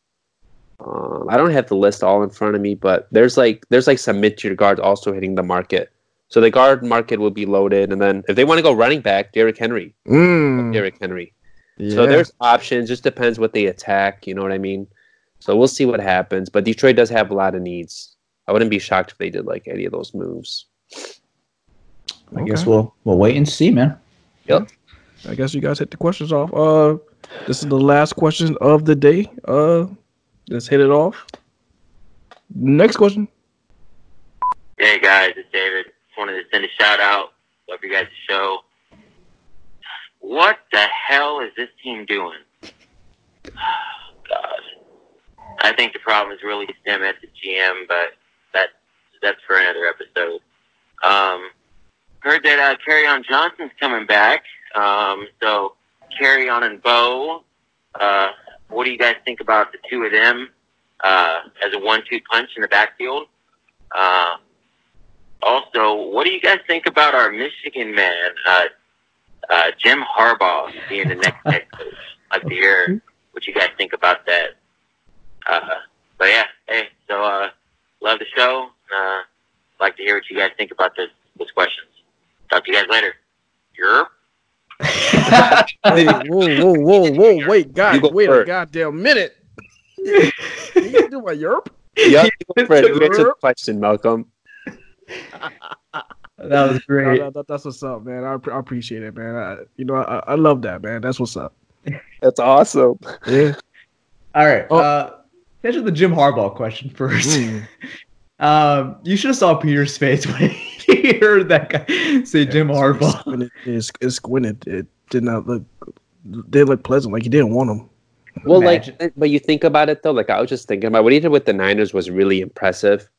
Speaker 5: Um, I don't have the list all in front of me, but there's like there's like some mid tier guards also hitting the market. So the guard market will be loaded, and then if they want to go running back, Derrick Henry,
Speaker 1: Mm,
Speaker 5: Derrick Henry.
Speaker 1: yeah.
Speaker 5: So there's options. Just depends what they attack. You know what I mean? So we'll see what happens. But Detroit does have a lot of needs. I wouldn't be shocked if they did like any of those moves.
Speaker 4: I guess we'll we'll wait and see, man.
Speaker 5: Yep.
Speaker 1: I guess you guys hit the questions off. Uh, this is the last question of the day. Uh, let's hit it off. Next question.
Speaker 10: Hey guys, it's David. Wanted to send a shout out. Love you guys' show. What the hell is this team doing? God. I think the problem is really stem at the GM, but that that's for another episode. Um, heard that uh, Kerryon Johnson's coming back. Um, so Kerryon and Bo. Uh, what do you guys think about the two of them uh, as a one-two punch in the backfield? Uh, also, what do you guys think about our Michigan man, uh, uh, Jim Harbaugh, being the next head coach? I'd like to hear what you guys think about that. Uh, but yeah, hey, so uh, love the show. Uh, like to hear what you guys think about this, those questions. Talk to you guys later. You're
Speaker 1: Hey, whoa, whoa, whoa, whoa! Wait, God,
Speaker 5: go
Speaker 1: wait a goddamn minute. you do my yerp?
Speaker 5: Yep. Fred, you answered the question, Malcolm.
Speaker 4: That was great.
Speaker 1: No, that- that's what's up, man. I, I appreciate it, man. I, you know, I, I love that, man. That's what's up.
Speaker 5: That's awesome.
Speaker 1: Yeah.
Speaker 4: All right.
Speaker 1: Oh.
Speaker 4: Uh, answer the Jim Harbaugh question first.
Speaker 1: Mm.
Speaker 4: Um, you should have saw Peter's face when he heard that guy say Jim Harbaugh.
Speaker 1: When it is it's when it, it did not look didn't look pleasant. Like he didn't want him.
Speaker 5: Well,
Speaker 4: Imagine.
Speaker 5: like, but you think about it though. Like, I was just thinking about what he did with the Niners was really impressive.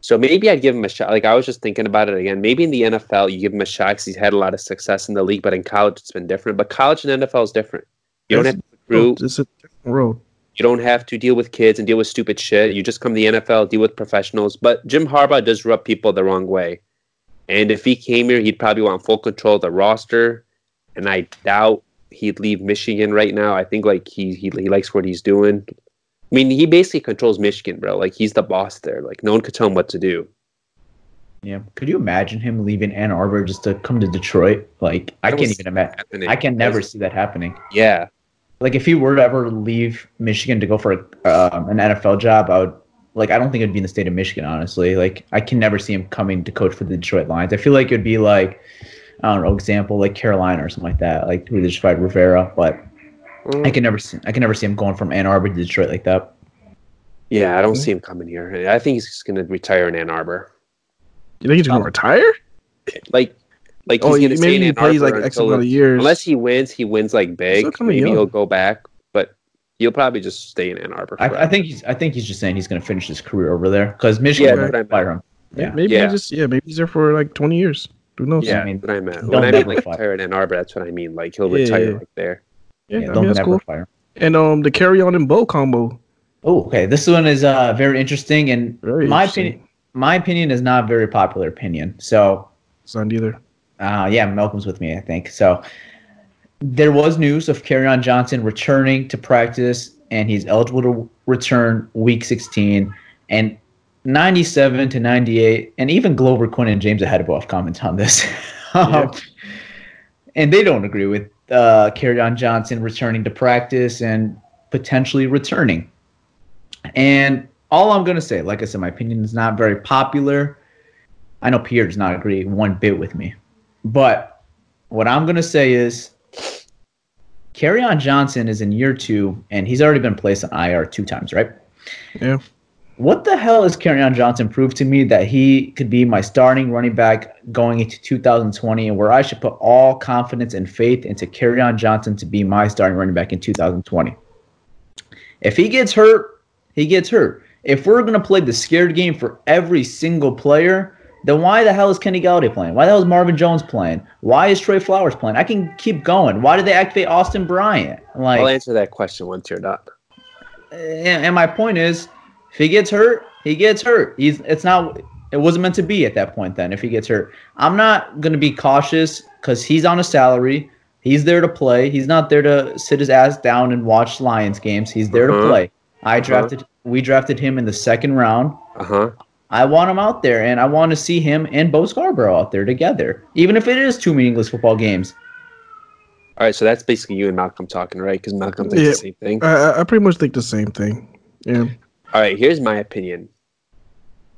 Speaker 5: So maybe I'd give him a shot. Like, I was just thinking about it again. Maybe in the NFL, you give him a shot because he's had a lot of success in the league. But in college, it's been different. But college and NFL is different. You don't have to recruit.
Speaker 1: It's a different road.
Speaker 5: You don't have to deal with kids and deal with stupid shit. You just come to the NFL, deal with professionals. But Jim Harbaugh does rub people the wrong way. And if he came here, he'd probably want full control of the roster. And I doubt he'd leave Michigan right now. I think like he he, he likes what he's doing. I mean, he basically controls Michigan, bro. Like he's the boss there. Like no one could tell him what to do.
Speaker 4: Yeah. Could you imagine him leaving Ann Arbor just to come to Detroit? Like, I
Speaker 5: That
Speaker 4: can't even imagine. I can never see that happening.
Speaker 5: Yeah,
Speaker 4: Like, if he were to ever leave Michigan to go for a, um, an NFL job, I would. Like, I don't think it'd be in the state of Michigan, honestly. Like, I can never see him coming to coach for the Detroit Lions. I feel like it'd be like, I don't know, example like Carolina or something like that, like who they just fired Rivera. But I can never see, I can never see him going from Ann Arbor to Detroit like that.
Speaker 5: yeah. I don't see him coming here. I think he's just gonna retire in Ann Arbor.
Speaker 1: You think he's gonna
Speaker 4: Um,
Speaker 1: retire?
Speaker 5: Like, like
Speaker 1: Oh,
Speaker 5: he's
Speaker 1: he-
Speaker 5: gonna stay in
Speaker 1: he
Speaker 5: Ann
Speaker 1: plays like
Speaker 5: Arbor
Speaker 1: X
Speaker 5: until-
Speaker 1: amount of years.
Speaker 5: Unless he wins, he wins like big. Maybe
Speaker 1: young.
Speaker 5: he'll go back, but he'll probably just stay in Ann Arbor.
Speaker 4: I. I think he's, I think he's just saying he's going to finish his career over there because Michigan
Speaker 5: Yeah,
Speaker 4: would fire him. Yeah.
Speaker 1: Maybe
Speaker 5: Yeah.
Speaker 1: just yeah, maybe he's there for like twenty years. Who knows?
Speaker 4: Yeah,
Speaker 5: Yeah,
Speaker 4: I mean,
Speaker 5: what I meant. When I mean like
Speaker 4: fire.
Speaker 5: retire in Ann Arbor, that's what I mean. Like he'll
Speaker 1: Yeah,
Speaker 5: retire
Speaker 1: yeah.
Speaker 5: like there.
Speaker 1: Yeah,
Speaker 4: Yeah,
Speaker 1: I mean that's cool.
Speaker 4: fire.
Speaker 1: And um, the Kerryon and Bo combo.
Speaker 4: Oh, okay. This one is uh, very interesting, and
Speaker 1: Very
Speaker 4: my
Speaker 1: interesting.
Speaker 4: opinion, my opinion is not a very popular opinion. So,
Speaker 1: It's not either.
Speaker 4: uh, yeah, Malcolm's with me, I think. So, there was news of Kerryon Johnson returning to practice, and he's eligible to return Week 16, and 97 to 98, and even Glover Quin and James ahead of off comment on this. Um, and they don't agree with uh, on Johnson returning to practice and potentially returning. And all I'm going to say, like I said, my opinion is not very popular. I know Pierre does not agree one bit with me. But what I'm going to say is on Johnson is in year two, and he's already been placed on IR two times, right?
Speaker 1: Yeah.
Speaker 4: What the hell has on Johnson proved to me that he could be my starting running back going into 2020 and where I should put all confidence and faith into on Johnson to be my starting running back in 2020? If he gets hurt, he gets hurt. If we're going to play the scared game for every single player, then why the hell is Kenny Golladay playing? Why the hell is Marvin Jones playing? Why is Trey Flowers playing? I can keep going. Why did they activate Austin Bryant? Like,
Speaker 5: I'll answer that question once you're done.
Speaker 4: and, and my point is, if he gets hurt, he gets hurt. He's it's not it wasn't meant to be at that point then if he gets hurt. I'm not gonna be cautious because he's on a salary. He's there to play. He's not there to sit his ass down and watch Lions games. He's there to
Speaker 5: Uh-huh.
Speaker 4: play. I
Speaker 5: Uh-huh.
Speaker 4: drafted we drafted him in the second round.
Speaker 5: Uh huh.
Speaker 4: I want him out there and I want to see him and Bo Scarbrough out there together. Even if it is two meaningless football games.
Speaker 5: All right, so that's basically you and Malcolm talking, right? Because Malcolm thinks
Speaker 1: Yeah.
Speaker 5: the same thing.
Speaker 1: I, I- I pretty much think the same thing. Yeah.
Speaker 5: All right, here's my opinion.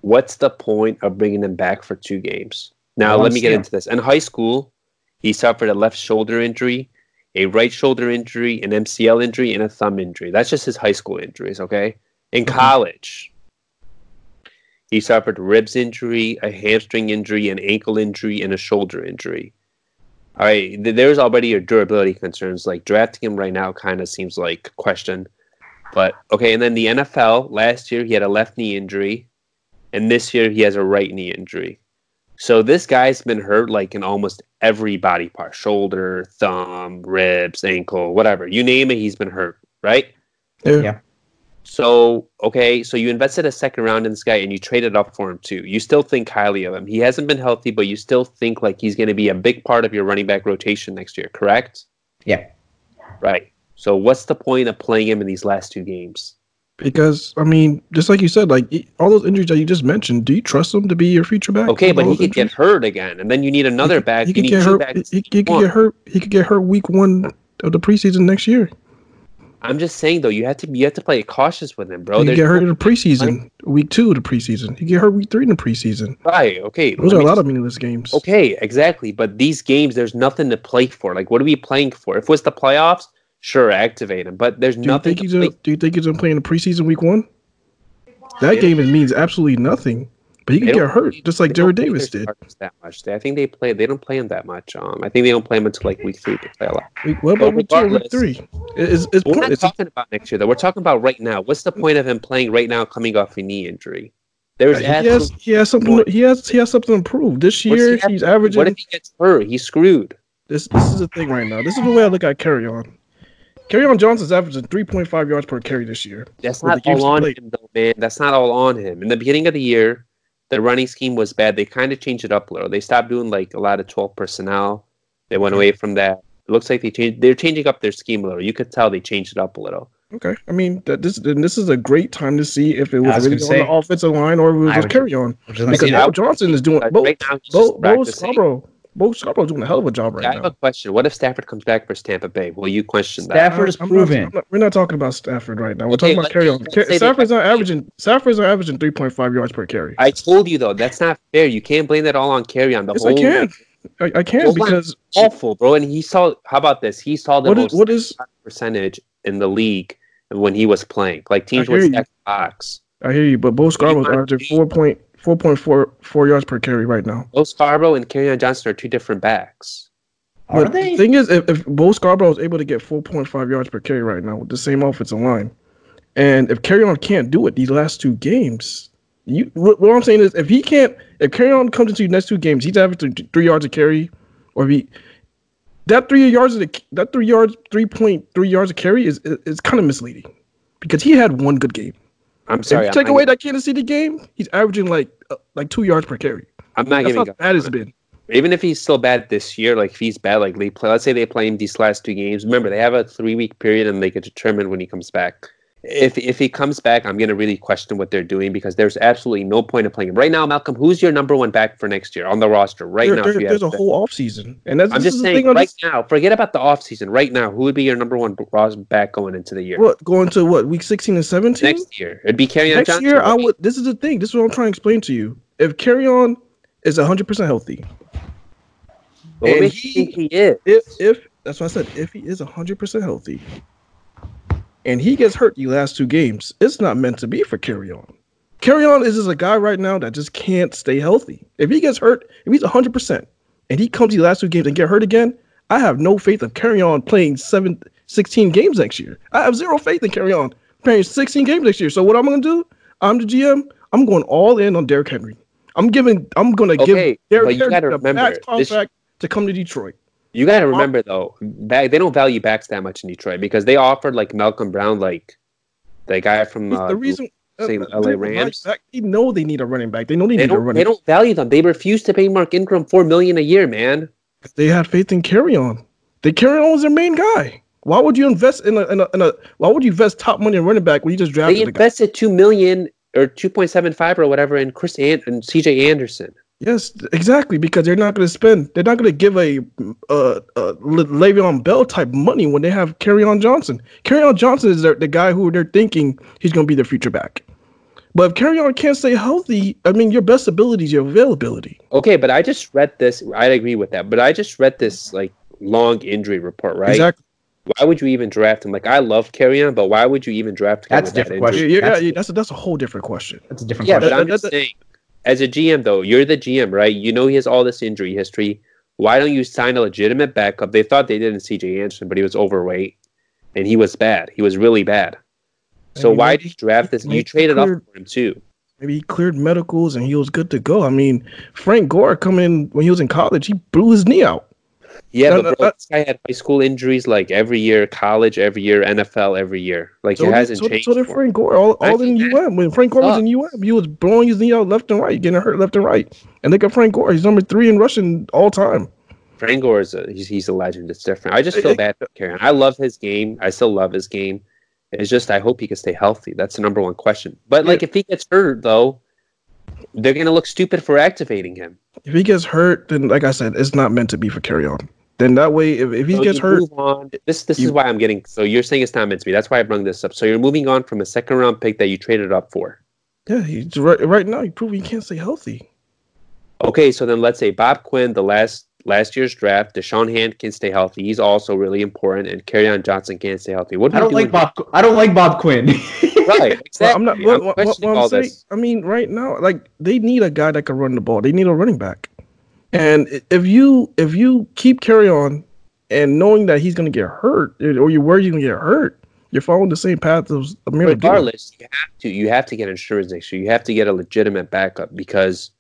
Speaker 5: What's the point of bringing him back for two games? Now, let me get into this. In high school, he suffered a left shoulder injury, a right shoulder injury, an MCL injury, and a thumb injury. That's just his high school injuries, okay? In college, he suffered ribs injury, a hamstring injury, an ankle injury, and a shoulder injury. All right, there's already your durability concerns. Like drafting him right now kind of seems like a question. But okay, and then the NFL last year he had a left knee injury, and this year he has a right knee injury. So this guy's been hurt like in almost every body part shoulder, thumb, ribs, ankle, whatever. You name it, he's been hurt, right?
Speaker 1: Yeah.
Speaker 4: Yeah.
Speaker 5: So, okay, so you invested a second round in this guy and you traded up for him too. You still think highly of him. He hasn't been healthy, but you still think like he's going to be a big part of your running back rotation next year, correct?
Speaker 4: Yeah.
Speaker 5: Right. So, what's the point of playing him in these last two games?
Speaker 1: Because I mean, just like you said, like all those injuries that you just mentioned, do you trust him to be your future back?
Speaker 5: Okay, but he could get hurt again, and then you need another back.
Speaker 1: He
Speaker 5: you
Speaker 1: could get hurt. He, he could get hurt. He could get hurt week one of the preseason next year.
Speaker 5: I'm just saying though, you have to you have to play cautious with him, bro.
Speaker 1: he
Speaker 5: There's
Speaker 1: get hurt in the preseason, week two of the preseason. He get hurt week three in the preseason.
Speaker 5: Right. Okay.
Speaker 1: Those are a lot of meaningless games.
Speaker 5: Okay, exactly. But these games, there's nothing to play for. Like, what are we playing for? If it was the playoffs, sure, activate him. But there's
Speaker 1: Do you think he's gonna, Do you think he's gonna play in the preseason week one? That game means absolutely nothing. But he
Speaker 5: They
Speaker 1: could get hurt, just like
Speaker 5: they Jarrad
Speaker 1: Davis did.
Speaker 5: that much. They, I think they play. They don't play him that much. Um, I think they don't play him until like week three. They play a lot.
Speaker 1: Week, what about week two or week three? It's, it's
Speaker 5: We're not
Speaker 1: pointless.
Speaker 5: talking about next year though. We're talking about right now. What's the point of him playing right now, coming off a knee injury? There's
Speaker 1: He has, he has something. He has he has something to prove. This year
Speaker 5: he
Speaker 1: he's averaging.
Speaker 5: What if he gets hurt? He's screwed.
Speaker 1: This this is the thing right now. This is the way I look at Kerryon. Kerryon Johnson's averaging 3.5 yards per carry this year.
Speaker 5: That's not all on
Speaker 1: played.
Speaker 5: him, though, man. That's not all on him. In the beginning of the year, the running scheme was bad. They kind of changed it up a little. They stopped doing like a lot of 12 personnel. They went away from that. It looks like they changed. They're changing up their scheme a little. You could tell they changed it up a little.
Speaker 1: Okay, I mean that this then this is a great time to see if it was,
Speaker 11: was
Speaker 1: really
Speaker 11: gonna
Speaker 1: on
Speaker 11: say-
Speaker 1: the offensive line or if it was
Speaker 11: I
Speaker 1: just Kerryon.
Speaker 11: I was gonna
Speaker 1: Because
Speaker 11: say
Speaker 1: Bo
Speaker 11: that.
Speaker 1: Johnson is doing
Speaker 5: Like,
Speaker 1: Bo,
Speaker 5: right now, he's
Speaker 1: Bo, Bo. Scarbrough. Bo Scarbrough doing a hell of a job right
Speaker 5: have
Speaker 1: now.
Speaker 5: I have a question. What if Stafford comes back for Tampa Bay? Will you question that?
Speaker 11: Stafford is
Speaker 1: I'm not-
Speaker 11: proven.
Speaker 1: Not- we're not talking about Stafford right now. We're
Speaker 5: Okay,
Speaker 1: talking about Kerryon.
Speaker 5: let's
Speaker 1: Ca-
Speaker 5: say they-
Speaker 1: Stafford's not averaging. Stafford's not averaging 3.5 yards per carry.
Speaker 5: I told you though, that's not fair. You can't blame that all on Kerryon the
Speaker 1: yes,
Speaker 5: whole.
Speaker 1: I can. I, I can
Speaker 5: Hold on.
Speaker 1: because
Speaker 5: awful, bro. And he saw. How about this? He saw the
Speaker 1: what
Speaker 5: most
Speaker 1: is what is
Speaker 5: percentage in the league when he was playing. Like teams
Speaker 1: I
Speaker 5: would stack box.
Speaker 1: I hear you, but Bo Scarbrough's
Speaker 5: want
Speaker 1: averaging four point four point four four yards per carry right now.
Speaker 5: Bo Scarbrough and Kerryon Johnson are two different backs.
Speaker 11: Are
Speaker 1: But
Speaker 11: they?
Speaker 1: The thing is, if, if Bo Scarbrough is able to get 4.5 yards per carry right now with the same offensive line, and if Kerryon can't do it these last two games, you what, what I'm saying is if he can't, if Kerryon comes into the next two games, he's averaging three yards a carry, or if he that three yards of the, that three yards, three point three yards a carry is is, is kind of misleading because he had one good game.
Speaker 5: I'm
Speaker 1: If
Speaker 5: sorry.
Speaker 1: you
Speaker 5: I'm
Speaker 1: take
Speaker 5: not,
Speaker 1: away that Kansas City game, he's averaging like uh, like two yards per carry.
Speaker 5: I'm not
Speaker 1: That's
Speaker 5: giving
Speaker 1: how
Speaker 5: up.
Speaker 1: bad it's been.
Speaker 5: Even if he's still bad this year, like if he's bad, like they play. Let's say they play him these last two games. Remember, they have a three week period, and they can determine when he comes back. If if he comes back, I'm gonna really question what they're doing because there's absolutely no point of playing him right now. Malcolm, who's your number one back for next year on the roster right
Speaker 1: There-
Speaker 5: now?
Speaker 1: there- there's a
Speaker 5: to-
Speaker 1: whole offseason. and that's
Speaker 5: I'm just saying right
Speaker 1: this-
Speaker 5: now. Forget about the offseason. Right now, who would be your number one back going into the year?
Speaker 1: What going to what week sixteen and seventeen?
Speaker 5: Next year, it'd be Kerryon
Speaker 1: Next
Speaker 5: Johnson.
Speaker 1: year, I would. This is the thing. This is what I'm trying to explain to you. If Kerryon is hundred percent healthy, and he-
Speaker 5: he is?
Speaker 1: if if that's what I said, if he is hundred percent healthy, and he gets hurt the last two games, it's not meant to be for Kerryon. Carry On is just a guy right now that just can't stay healthy. If he gets hurt, if he's hundred percent, and he comes the last two games and get hurt again, I have no faith of Kerryon playing seven, 16 games next year. I have zero faith in Kerryon playing 16 games next year. So what I'm gonna do? I'm the GM. I'm going all in on Derrick Henry. I'm giving. I'm gonna
Speaker 5: Okay,
Speaker 1: give Derrick Henry the max
Speaker 5: this-
Speaker 1: contract to come to Detroit.
Speaker 5: You got to remember though, back they don't value backs that much in Detroit because they offered like Malcolm Brown, like the guy from uh,
Speaker 1: the reason
Speaker 5: say
Speaker 1: uh,
Speaker 5: LA Rams.
Speaker 1: back- They know they need a running back. They know they,
Speaker 5: They
Speaker 1: need a running.
Speaker 5: they don't value them. They refuse to pay Mark Ingram four million a year, man.
Speaker 1: They had faith in Kerryon. They Kerryon was their main guy. Why would you invest in a, in a, in a why would you invest top money in running back when you just drafted
Speaker 5: They
Speaker 1: the
Speaker 5: invested two million or two point seven five or whatever in Chris An- and CJ Anderson.
Speaker 1: Yes, exactly. Because they're not going to spend. They're not going to give a uh, uh, Le- Le'Veon Bell type money when they have Kerryon Johnson. Kerryon Johnson is their, the guy who they're thinking he's going to be their future back. But if Kerryon can't stay healthy, I mean, your best ability is your availability.
Speaker 5: Okay, but I just read this. I agree with that, but I just read this like long injury report, right?
Speaker 1: Exactly.
Speaker 5: Why would you even draft him? Like I love Kerryon, but why would you even draft him?
Speaker 11: That's a different
Speaker 5: injury?
Speaker 11: question.
Speaker 1: Yeah, yeah,
Speaker 11: That's-
Speaker 1: yeah, that's a, that's a whole different question.
Speaker 11: That's a different
Speaker 5: Yeah, but
Speaker 11: question.
Speaker 5: I'm
Speaker 1: That-
Speaker 5: just
Speaker 1: that-
Speaker 5: saying, as a GM though, you're the GM, right? You know he has all this injury history. Why don't you sign a legitimate backup? They thought they did in CJ Anderson, but he was overweight and he was bad. He was really bad. So why did you draft this? You traded up for him too.
Speaker 1: Maybe he cleared medicals and he was good to go. I mean, Frank Gore coming in when he was in college, he blew his knee out.
Speaker 5: Yeah,
Speaker 1: No,
Speaker 5: but
Speaker 1: no,
Speaker 5: bro,
Speaker 1: uh,
Speaker 5: this guy had high school injuries like every year, college every year, NFL every year. Like
Speaker 1: So
Speaker 5: it hasn't
Speaker 1: so,
Speaker 5: changed.
Speaker 1: so did. Frank Gore, all, all in
Speaker 5: that
Speaker 1: UM. When Frank Gore was in UM, he was blowing his knee out left and right, getting hurt left and right. And look at Frank Gore, he's number three in rushing all time.
Speaker 5: Frank Gore is a he's, he's a legend. It's different. I just feel bad for Kerryon. I love his game. I still love his game. It's just I hope he can stay healthy. That's the number one question. But like if he gets hurt though, they're gonna look stupid for activating him.
Speaker 1: If he gets hurt, then like I said, it's not meant to be for Kerryon. Then that way, if, if he
Speaker 5: So
Speaker 1: gets hurt,
Speaker 5: on. This this is why I'm getting. So you're saying it's not meant to be. That's why I brought this up. So you're moving on from a second round pick that you traded up for.
Speaker 1: yeah, he's right, right now. He proved he can't stay healthy.
Speaker 5: Okay, so then let's say Bob Quinn, the last last year's draft, Da'Shawn Hand can stay healthy. He's also really important, and on Johnson can't stay healthy. What do
Speaker 4: I don't
Speaker 5: do
Speaker 4: like
Speaker 5: with-
Speaker 4: Bob. I don't like Bob Quinn.
Speaker 5: Right, exactly.
Speaker 1: Well, I'm not. What,
Speaker 5: I'm
Speaker 1: what, what,
Speaker 5: questioning
Speaker 1: what
Speaker 5: all
Speaker 1: I'm saying,
Speaker 5: this.
Speaker 1: I mean, right now, like they need a guy that can run the ball. They need a running back. And if you if you keep Kerryon, and knowing that he's going to get hurt, or you're worried you're going to get hurt, you're following the same path as Ameer.
Speaker 5: Regardless, you have to you have to get insurance next year. You have to get a legitimate backup because,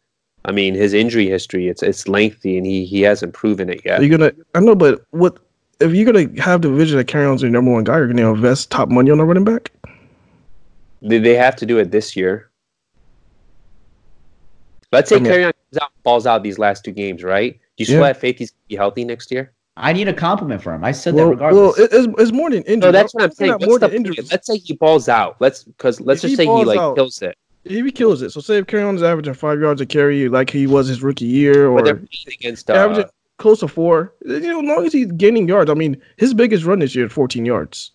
Speaker 5: I mean, his injury history it's it's lengthy, and he he hasn't proven it yet.
Speaker 1: You're gonna. I know, but what if you're gonna have the vision that Kerryon's your number one guy? You're gonna invest top money on a running back.
Speaker 5: They, they have to do it this year. Let's say
Speaker 1: I mean-
Speaker 5: Kerryon comes out, balls out these last two games, right? Do you still
Speaker 1: Yeah.
Speaker 5: have faith he's gonna be healthy next year?
Speaker 4: I need a compliment from him. I said
Speaker 1: Well,
Speaker 4: that regardless.
Speaker 1: well, it's, it's more than injury.
Speaker 5: No, that's what I'm saying. What's
Speaker 1: More
Speaker 5: the
Speaker 1: than
Speaker 5: point? Let's say he balls out. Let's because let's
Speaker 1: If
Speaker 5: just
Speaker 1: he
Speaker 5: say he like
Speaker 1: out-
Speaker 5: kills it.
Speaker 1: If he kills it, so say if Kerryon is averaging five yards a carry like he was his rookie year, or
Speaker 5: against uh,
Speaker 1: averaging close to four. You know, as long as he's gaining yards. I mean, his biggest run this year is 14 yards.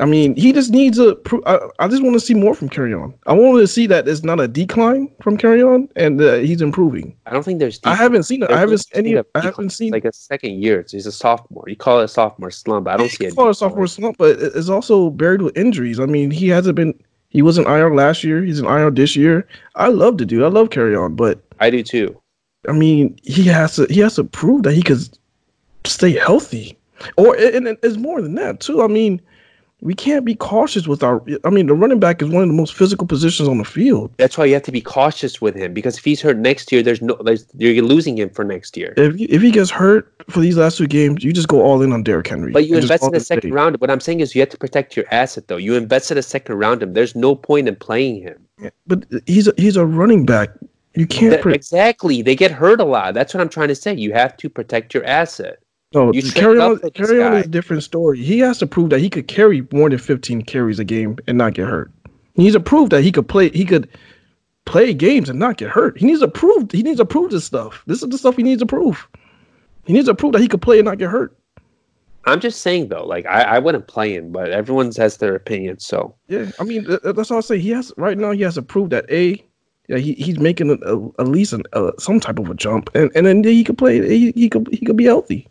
Speaker 1: I mean, he just needs a. I, I just want to see more from Kerryon. I want to see that it's not a decline from Kerryon and uh, he's improving.
Speaker 5: I don't think there's.
Speaker 1: I haven't seen it. I haven't seen any. I haven't seen
Speaker 5: like a second year. It's, he's a sophomore. You call it a sophomore slump. I don't see it.
Speaker 1: for a sophomore slump, but it's also buried with injuries. I mean, he hasn't been. He was in IR last year. He's in IR this year. I love to do. I love Kerryon, but
Speaker 5: I do too.
Speaker 1: I mean, he has to. He has to prove that he could stay healthy, or and, and it's more than that too. I mean, we can't be cautious with our. I mean, the running back is one of the most physical positions on the field.
Speaker 5: That's why you have to be cautious with him because if he's hurt next year, there's no. There's, you're losing him for next year.
Speaker 1: If if he gets hurt for these last two games, you just go all in on Derrick Henry.
Speaker 5: But you invested
Speaker 1: call
Speaker 5: a second
Speaker 1: day.
Speaker 5: round. What I'm saying is you have to protect your asset, though. You invested a second round him. There's no point in playing him.
Speaker 1: But he's a, he's a running back. You can't.
Speaker 5: That-
Speaker 1: Pre-
Speaker 5: exactly. They get hurt a lot. That's what I'm trying to say. You have to protect your asset.
Speaker 1: No,
Speaker 5: You
Speaker 1: carry on.
Speaker 5: Kerryon
Speaker 1: is a different story. He has to prove that he could carry more than 15 carries a game and not get hurt. He needs to prove that he could play. He could play games and not get hurt. He needs to prove. He needs to prove this stuff. This is the stuff he needs to prove. He needs to prove that he could play and not get hurt.
Speaker 5: I'm just saying though, like I, I wouldn't play him, but everyone has their opinion. So
Speaker 1: Yeah, I mean th- th- that's all I say. He has right now. He has to prove that a, yeah, he, he's making a, a, at least an, uh, some type of a jump, and and then he could play. He, he could he could be healthy.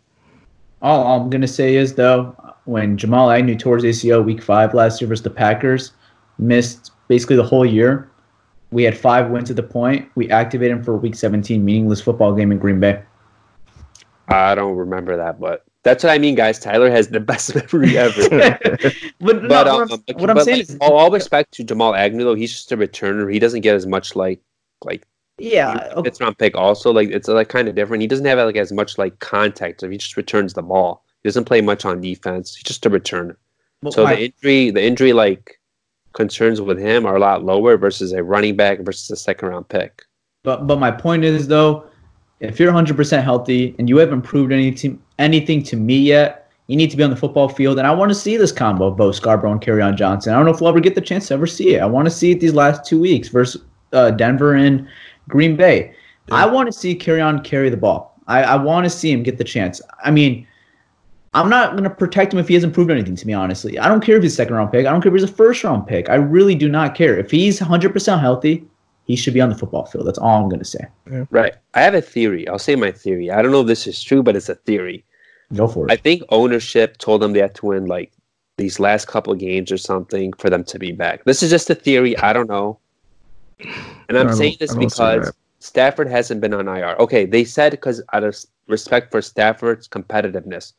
Speaker 4: All I'm gonna say is though, when Jamal Agnew tore his ACL week five last year versus the Packers, missed basically the whole year. We had five wins at the point. We activated him for week 17 meaningless football game in Green Bay.
Speaker 5: I don't remember that, but that's what I mean, guys. Tyler has the best memory ever.
Speaker 4: but no,
Speaker 5: but
Speaker 4: what
Speaker 5: um,
Speaker 4: I'm,
Speaker 5: but-
Speaker 4: what I'm saying
Speaker 5: like,
Speaker 4: is,
Speaker 5: all, all respect to Jamal Agnew, though, he's just a returner. He doesn't get as much like like
Speaker 4: yeah, okay.
Speaker 5: fifth round pick. Also, like it's like kind of different. He doesn't have like as much like contact. So he just returns the ball. He doesn't play much on defense. He's just a returner.
Speaker 4: Well,
Speaker 5: so
Speaker 4: my-
Speaker 5: the injury, the injury like concerns with him are a lot lower versus a running back versus a second round pick.
Speaker 4: But but my point is though, if you're 100% healthy and you haven't proved anything anything to me yet, you need to be on the football field. And I want to see this combo of Bo Scarbrough and Kerryon Johnson. I don't know if we'll ever get the chance to ever see it. I want to see it these last two weeks versus uh, Denver and Green Bay. I want to see Kerryon carry the ball. I, I want to see him get the chance. I mean, I'm not going to protect him if he hasn't proved anything to me, honestly. I don't care if he's a second round pick. I don't care if he's a first round pick. I really do not care. If he's 100% healthy, he should be on the football field. That's all I'm going to say.
Speaker 5: Right. I have a theory. I'll say my theory. I don't know if this is true, but it's a theory.
Speaker 4: Go for it.
Speaker 5: I think ownership told them they had to win like these last couple of games or something for them to be back. This is just a theory. I don't know. And I'm saying this because. Stafford hasn't been on IR. Okay, they said because out of respect for Stafford's competitiveness.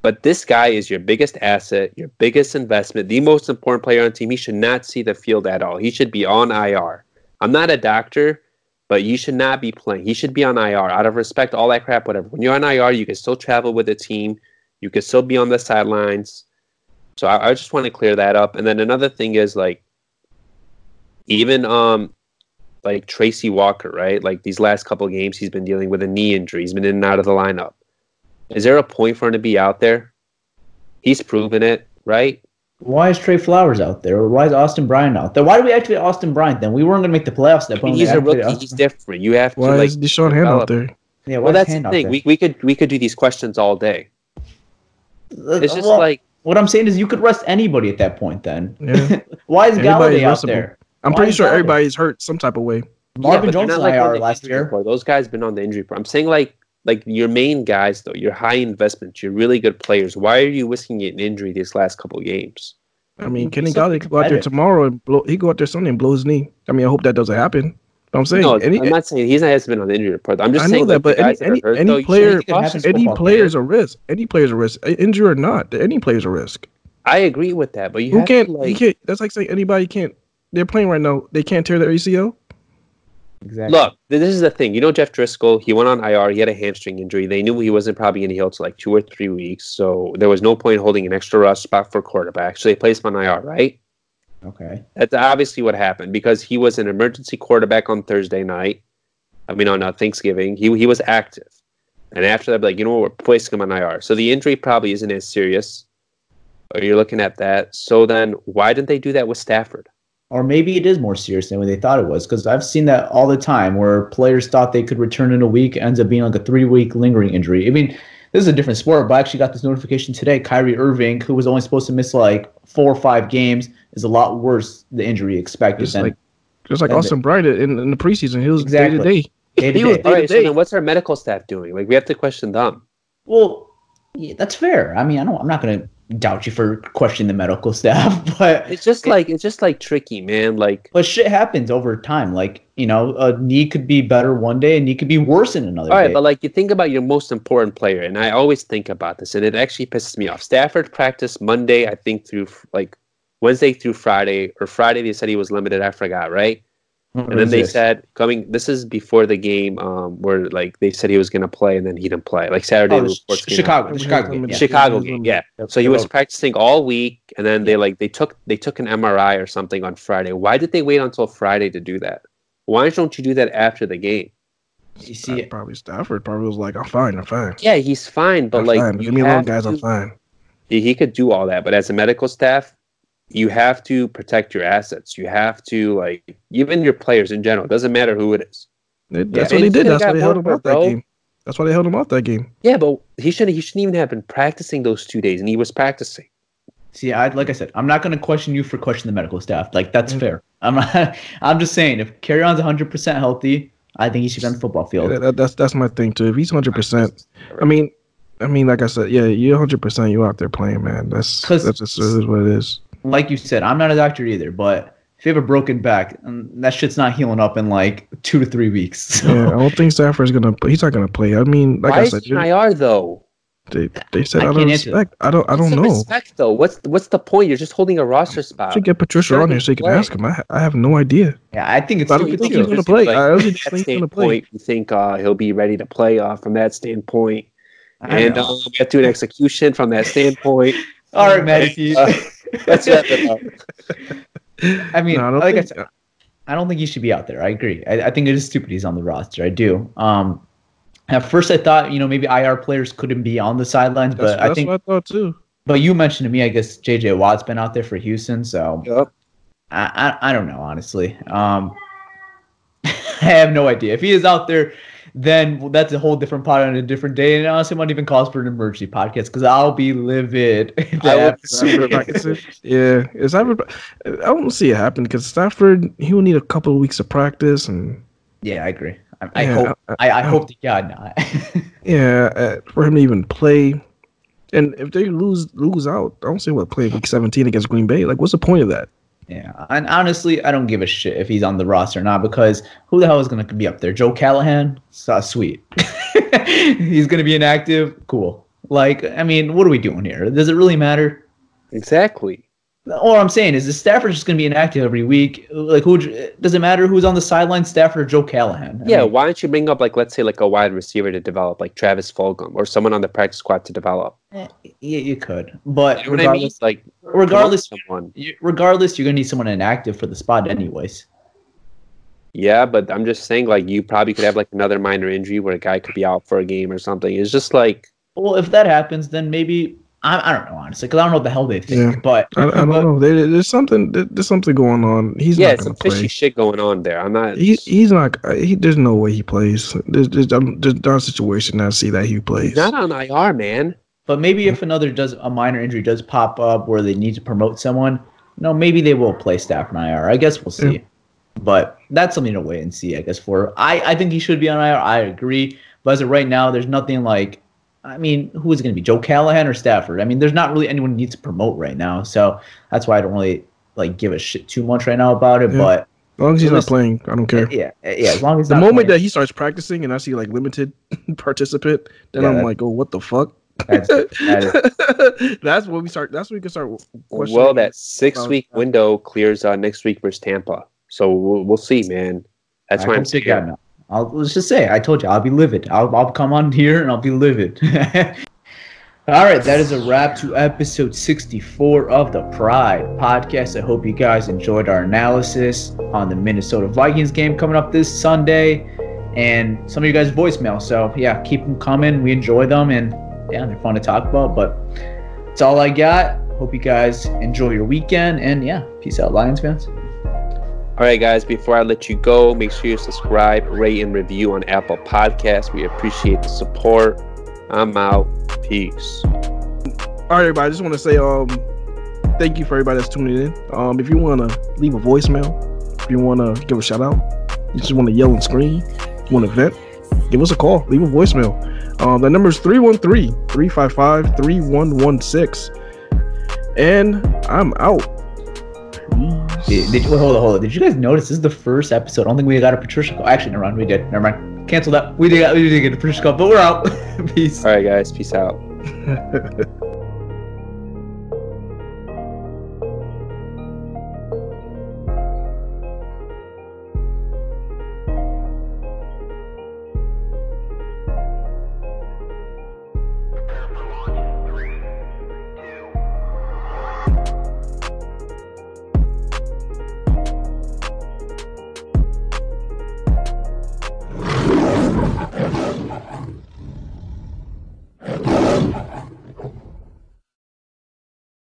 Speaker 5: But this guy is your biggest asset, your biggest investment, the most important player on the team. He should not see the field at all. He should be on IR. I'm not a doctor, but you should not be playing. He should be on IR out of respect, all that crap, whatever. When you're on IR, you can still travel with the team. You can still be on the sidelines. So I, I just want to clear that up. And then another thing is like, even um, like Tracy Walker, right? Like these last couple of games, he's been dealing with a knee injury. He's been in and out of the lineup. Is there a point for him to be out there? He's proven it, right?
Speaker 4: Why is Trey Flowers out there? Or why is Austin Bryant out there? Why do we activate Austin Bryant then? We weren't going to make the playoffs at that
Speaker 5: I mean,
Speaker 4: point.
Speaker 5: he's a rookie.
Speaker 4: Austin-
Speaker 5: He's different. You have to
Speaker 1: Why
Speaker 5: like
Speaker 1: is Da'Shawn Hand out there?
Speaker 4: Yeah, why
Speaker 5: Well, that's
Speaker 4: Hand
Speaker 5: the thing. We we could we could do these questions all day. It's just
Speaker 4: Well,
Speaker 5: like
Speaker 4: what I'm saying is you could rest anybody at that point. Then
Speaker 1: Yeah.
Speaker 4: why is
Speaker 1: Anybody's
Speaker 4: Golladay out there?
Speaker 1: I'm
Speaker 4: Why
Speaker 1: pretty sure
Speaker 4: Golladay?
Speaker 1: everybody's hurt some type of way.
Speaker 4: Marvin
Speaker 5: but they're
Speaker 4: Jones
Speaker 5: not, like,
Speaker 4: IR last year.
Speaker 5: report. Those guys been on the injury report. I'm saying like like your main guys though, your high investments, your really good players. Why are you risking an injury these last couple of games?
Speaker 1: I mean,
Speaker 4: He's
Speaker 1: Kenny
Speaker 4: so
Speaker 1: Golladay could go out there tomorrow and blow. He go out there Sunday and blow his knee. I mean, I hope that doesn't happen. But I'm saying
Speaker 5: No,
Speaker 1: any,
Speaker 5: I'm not saying he's not hasn't been on the injury report. I'm just
Speaker 1: I know
Speaker 5: saying
Speaker 1: that,
Speaker 5: like,
Speaker 1: but any
Speaker 5: guys
Speaker 1: any,
Speaker 5: hurt,
Speaker 1: any
Speaker 5: though,
Speaker 1: player,
Speaker 5: shouldn't
Speaker 4: it happens
Speaker 1: any
Speaker 4: football
Speaker 1: player is a risk. Any player is a risk, injury or not. Any player is a risk.
Speaker 5: I agree with that, but you
Speaker 1: Who
Speaker 5: have
Speaker 1: can't?
Speaker 5: to
Speaker 1: you
Speaker 5: like
Speaker 1: can't. That's like saying anybody can't. They're playing right now. They can't tear their ACL.
Speaker 4: Exactly.
Speaker 5: look. This is the thing. You know, Jeff Driskel. He went on IR. He had a hamstring injury. They knew he wasn't probably going to heal till like two or three weeks. So there was no point holding an extra rush spot for quarterback. So they placed him on IR, right?
Speaker 4: Okay.
Speaker 5: That's obviously what happened because he was an emergency quarterback on Thursday night. I mean, on uh, Thanksgiving, he he was active, and after that, like you know, what, we're placing him on IR. So the injury probably isn't as serious. Or you're looking at that. So then, why didn't they do that with Stafford?
Speaker 4: Or maybe it is more serious than what they thought it was. Because I've seen that all the time where players thought they could return in a week, ends up being like a three week lingering injury. I mean, this is a different sport, but I actually got this notification today. Kyrie Irving, who was only supposed to miss like four or five games, is a lot worse the injury expected
Speaker 1: Just
Speaker 4: than
Speaker 1: like just like
Speaker 4: and
Speaker 1: Austin Bryant in, in the preseason, he was day to day.
Speaker 4: day
Speaker 1: he was
Speaker 4: day.
Speaker 1: day
Speaker 5: All
Speaker 1: to.
Speaker 5: So
Speaker 1: day.
Speaker 5: then, what's our medical staff doing? Like, we have to question them.
Speaker 4: Well, yeah, that's fair. I mean, I don't, I'm not going to doubt you for questioning the medical staff, but
Speaker 5: It's just like it's just like tricky, man. Like,
Speaker 4: but shit happens over time. Like you know, a knee could be better one day, and knee could be worse in another
Speaker 5: all right,
Speaker 4: day.
Speaker 5: but like you think about your most important player, and I always think about this, and it actually pisses me off. Stafford practiced Monday, I think, through like Wednesday through Friday, or Friday they said he was limited. I forgot, right?
Speaker 4: What
Speaker 5: And then they
Speaker 4: this?
Speaker 5: said coming. This is before the game, um, where like they said he was gonna play, and then he didn't play. Like Saturday,
Speaker 4: Oh,
Speaker 5: the
Speaker 4: the
Speaker 5: reports
Speaker 4: Ch-
Speaker 5: came out.
Speaker 4: Chicago, the Chicago game. Yeah.
Speaker 5: Chicago
Speaker 1: Yeah.
Speaker 5: game, yeah. So he was practicing all week, and then they like they took they took an MRI or something on Friday. Why did they wait until Friday to do that? Why don't you do that after the game?
Speaker 4: You see,
Speaker 1: probably Stafford probably was like, I'm fine, I'm fine.
Speaker 5: Yeah, he's fine, but
Speaker 1: I'm
Speaker 5: like
Speaker 1: fine.
Speaker 5: you
Speaker 1: Leave me alone,
Speaker 5: have
Speaker 1: guys. I'm fine.
Speaker 5: he, he could do all that, but as a medical staff, you have to protect your assets. You have to like even your players in general. It Doesn't matter who it is.
Speaker 1: They-
Speaker 5: Yeah,
Speaker 1: That's what
Speaker 5: he
Speaker 1: did. That's why they held him off that
Speaker 5: bro.
Speaker 1: game. That's why they held him out that game.
Speaker 5: Yeah, but he shouldn't. He shouldn't even have been practicing those two days, and he was practicing.
Speaker 4: see, I like I said, I'm not going to question you for questioning the medical staff. Like that's fair. I'm not. I'm just saying, if Kerryon's 100 percent healthy, I think he should be on the football field.
Speaker 1: Yeah, that, that's that's my thing too. If he's hundred percent, I mean, I mean, like I said, yeah, you're hundred percent. You're out there playing, man. That's
Speaker 4: 'Cause-
Speaker 1: that's just it is what it is.
Speaker 4: Like you said, I'm not a doctor either, but if you have a broken back, um, that shit's not healing up in like two to three weeks. So,
Speaker 1: Yeah, I don't think Stafford is gonna. He's not gonna play. I mean, like
Speaker 5: Why
Speaker 1: I
Speaker 5: is
Speaker 1: said,
Speaker 5: he in IR though?
Speaker 1: they they said
Speaker 4: I
Speaker 1: out of
Speaker 4: can't answer that.
Speaker 1: respect. I don't. I don't know.
Speaker 5: Respect though. What's what's the point? You're just holding a roster spot.
Speaker 1: Should get Patricia on here so you can
Speaker 5: play.
Speaker 1: ask him. I, I have no idea.
Speaker 4: yeah, I think it's
Speaker 1: I don't think he's gonna play. I honestly just
Speaker 5: From
Speaker 1: think
Speaker 5: that
Speaker 1: he's gonna play.
Speaker 5: standpoint, you think uh, he'll be ready to play uh, from that standpoint,
Speaker 4: I
Speaker 5: and
Speaker 4: know.
Speaker 5: uh, we have to do an execution from that standpoint.
Speaker 4: All right, Matty.
Speaker 5: Uh, let's wrap it up.
Speaker 4: I mean,
Speaker 1: No, I don't
Speaker 4: like I
Speaker 1: think-
Speaker 4: said, I don't think he should be out there. I agree. I, I think it is stupid he's on the roster. I do. Um, at first, I thought you know maybe IR players couldn't be on the sidelines,
Speaker 1: That's,
Speaker 4: but I think.
Speaker 1: what I thought too.
Speaker 4: But you mentioned to me, I guess JJ Watt's been out there for Houston, so
Speaker 5: Yep.
Speaker 4: I, I I don't know honestly. Um, I have no idea if he is out there. Then that's a whole different pot on a different day, and honestly, might even cause for an emergency podcast because I'll be livid.
Speaker 5: I
Speaker 4: that
Speaker 1: yeah, is Stafford? I don't see it happen because Stafford he will need a couple of weeks of practice and
Speaker 4: yeah, I agree. I, I
Speaker 1: Yeah,
Speaker 4: hope
Speaker 1: I-
Speaker 4: I, I hope to God not.
Speaker 1: yeah uh, for him to even play. And if they lose lose out, I don't see what play week 17 against Green Bay. Like, what's the point of that?
Speaker 4: Yeah, and honestly, I don't give a shit if he's on the roster or not because who the hell is going to be up there? Joe Callahan? So, sweet. he's going to be inactive. Cool. Like, I mean, what are we doing here? Does it really matter?
Speaker 5: Exactly.
Speaker 4: All I'm saying is, the Stafford just going to be inactive every week. Like, who does it matter who's on the sideline, Stafford or Joe Callahan? I
Speaker 5: Yeah,
Speaker 4: mean,
Speaker 5: why don't you bring up like let's say like a wide receiver to develop, like Travis Fulgham, or someone on the practice squad to develop?
Speaker 4: eh, yeah, you could, but
Speaker 5: You know what I mean?
Speaker 4: regardless,
Speaker 5: Like
Speaker 4: regardless,
Speaker 5: someone.
Speaker 4: regardless, you're going to need someone inactive for the spot, anyways.
Speaker 5: Yeah, but I'm just saying like you probably could have like another minor injury where a guy could be out for a game or something. It's just like
Speaker 4: Well, if that happens, then maybe I, I don't know honestly because I don't know what the hell they think.
Speaker 1: Yeah.
Speaker 4: But
Speaker 1: I, I don't know. There, there's something. there- There's something going on. He's
Speaker 5: yeah,
Speaker 1: not
Speaker 5: it's
Speaker 1: gonna
Speaker 5: some fishy shit going on there. I'm not.
Speaker 1: He, he's not. He, there's no way he plays. There's, there's, um, there's not a situation I see that he plays.
Speaker 5: He's not on IR, man.
Speaker 4: But maybe if another does a minor injury does pop up where they need to promote someone, no, maybe they will play Stafford on IR. I guess we'll see. But that's something to wait and see, I guess. For I, I think he should be on IR. I agree. But as of right now, there's nothing like. I mean, who is it going to be? Joe Callahan or Stafford? I mean, there's not really anyone who needs to promote right now. So that's why I don't really like give a shit too much right now about it.
Speaker 1: Yeah.
Speaker 4: But
Speaker 1: As long as he's not playing, I don't care.
Speaker 4: yeah, yeah. As long as
Speaker 1: The
Speaker 4: not
Speaker 1: moment
Speaker 4: playing-
Speaker 1: that he starts practicing and I see like limited participant, then
Speaker 4: Yeah,
Speaker 1: I'm like, oh, what the fuck?
Speaker 4: That's, that
Speaker 1: that's when we start. That's when we can start. questioning
Speaker 5: Well, that six-week window clears uh, next week versus Tampa. So we'll, we'll see, man. That's
Speaker 4: I
Speaker 5: why I'm
Speaker 4: hope they
Speaker 5: scared.
Speaker 4: I'll let's just say I told you I'll be livid. I'll I'll come on here and I'll be livid. All right, that is a wrap to episode 64 of the Pride podcast. I hope you guys enjoyed our analysis on the Minnesota Vikings game coming up this Sunday and some of you guys' voicemail. So, yeah, keep them coming. We enjoy them and yeah, they're fun to talk about. But that's all I got. Hope you guys enjoy your weekend and yeah, peace out, Lions fans.
Speaker 5: All right, guys, before I let you go, make sure you subscribe, rate, and review on Apple Podcasts. We appreciate the support. I'm out. Peace.
Speaker 1: All right, everybody. I just want to say, um, thank you for everybody that's tuning in. Um, if you want to leave a voicemail, if you want to give a shout out, you just want to yell and scream, you want to vent, give us a call, leave a voicemail. Um, the number is 313-355-3116. And I'm out.
Speaker 4: Did, did, wait, hold on, hold on. Did you guys notice this is the first episode? I don't think we got a Patricia call. Actually, never mind. We did. Never mind. Cancel that. We did. We did get a Patricia call, but we're out. Peace.
Speaker 5: All right, guys. Peace out.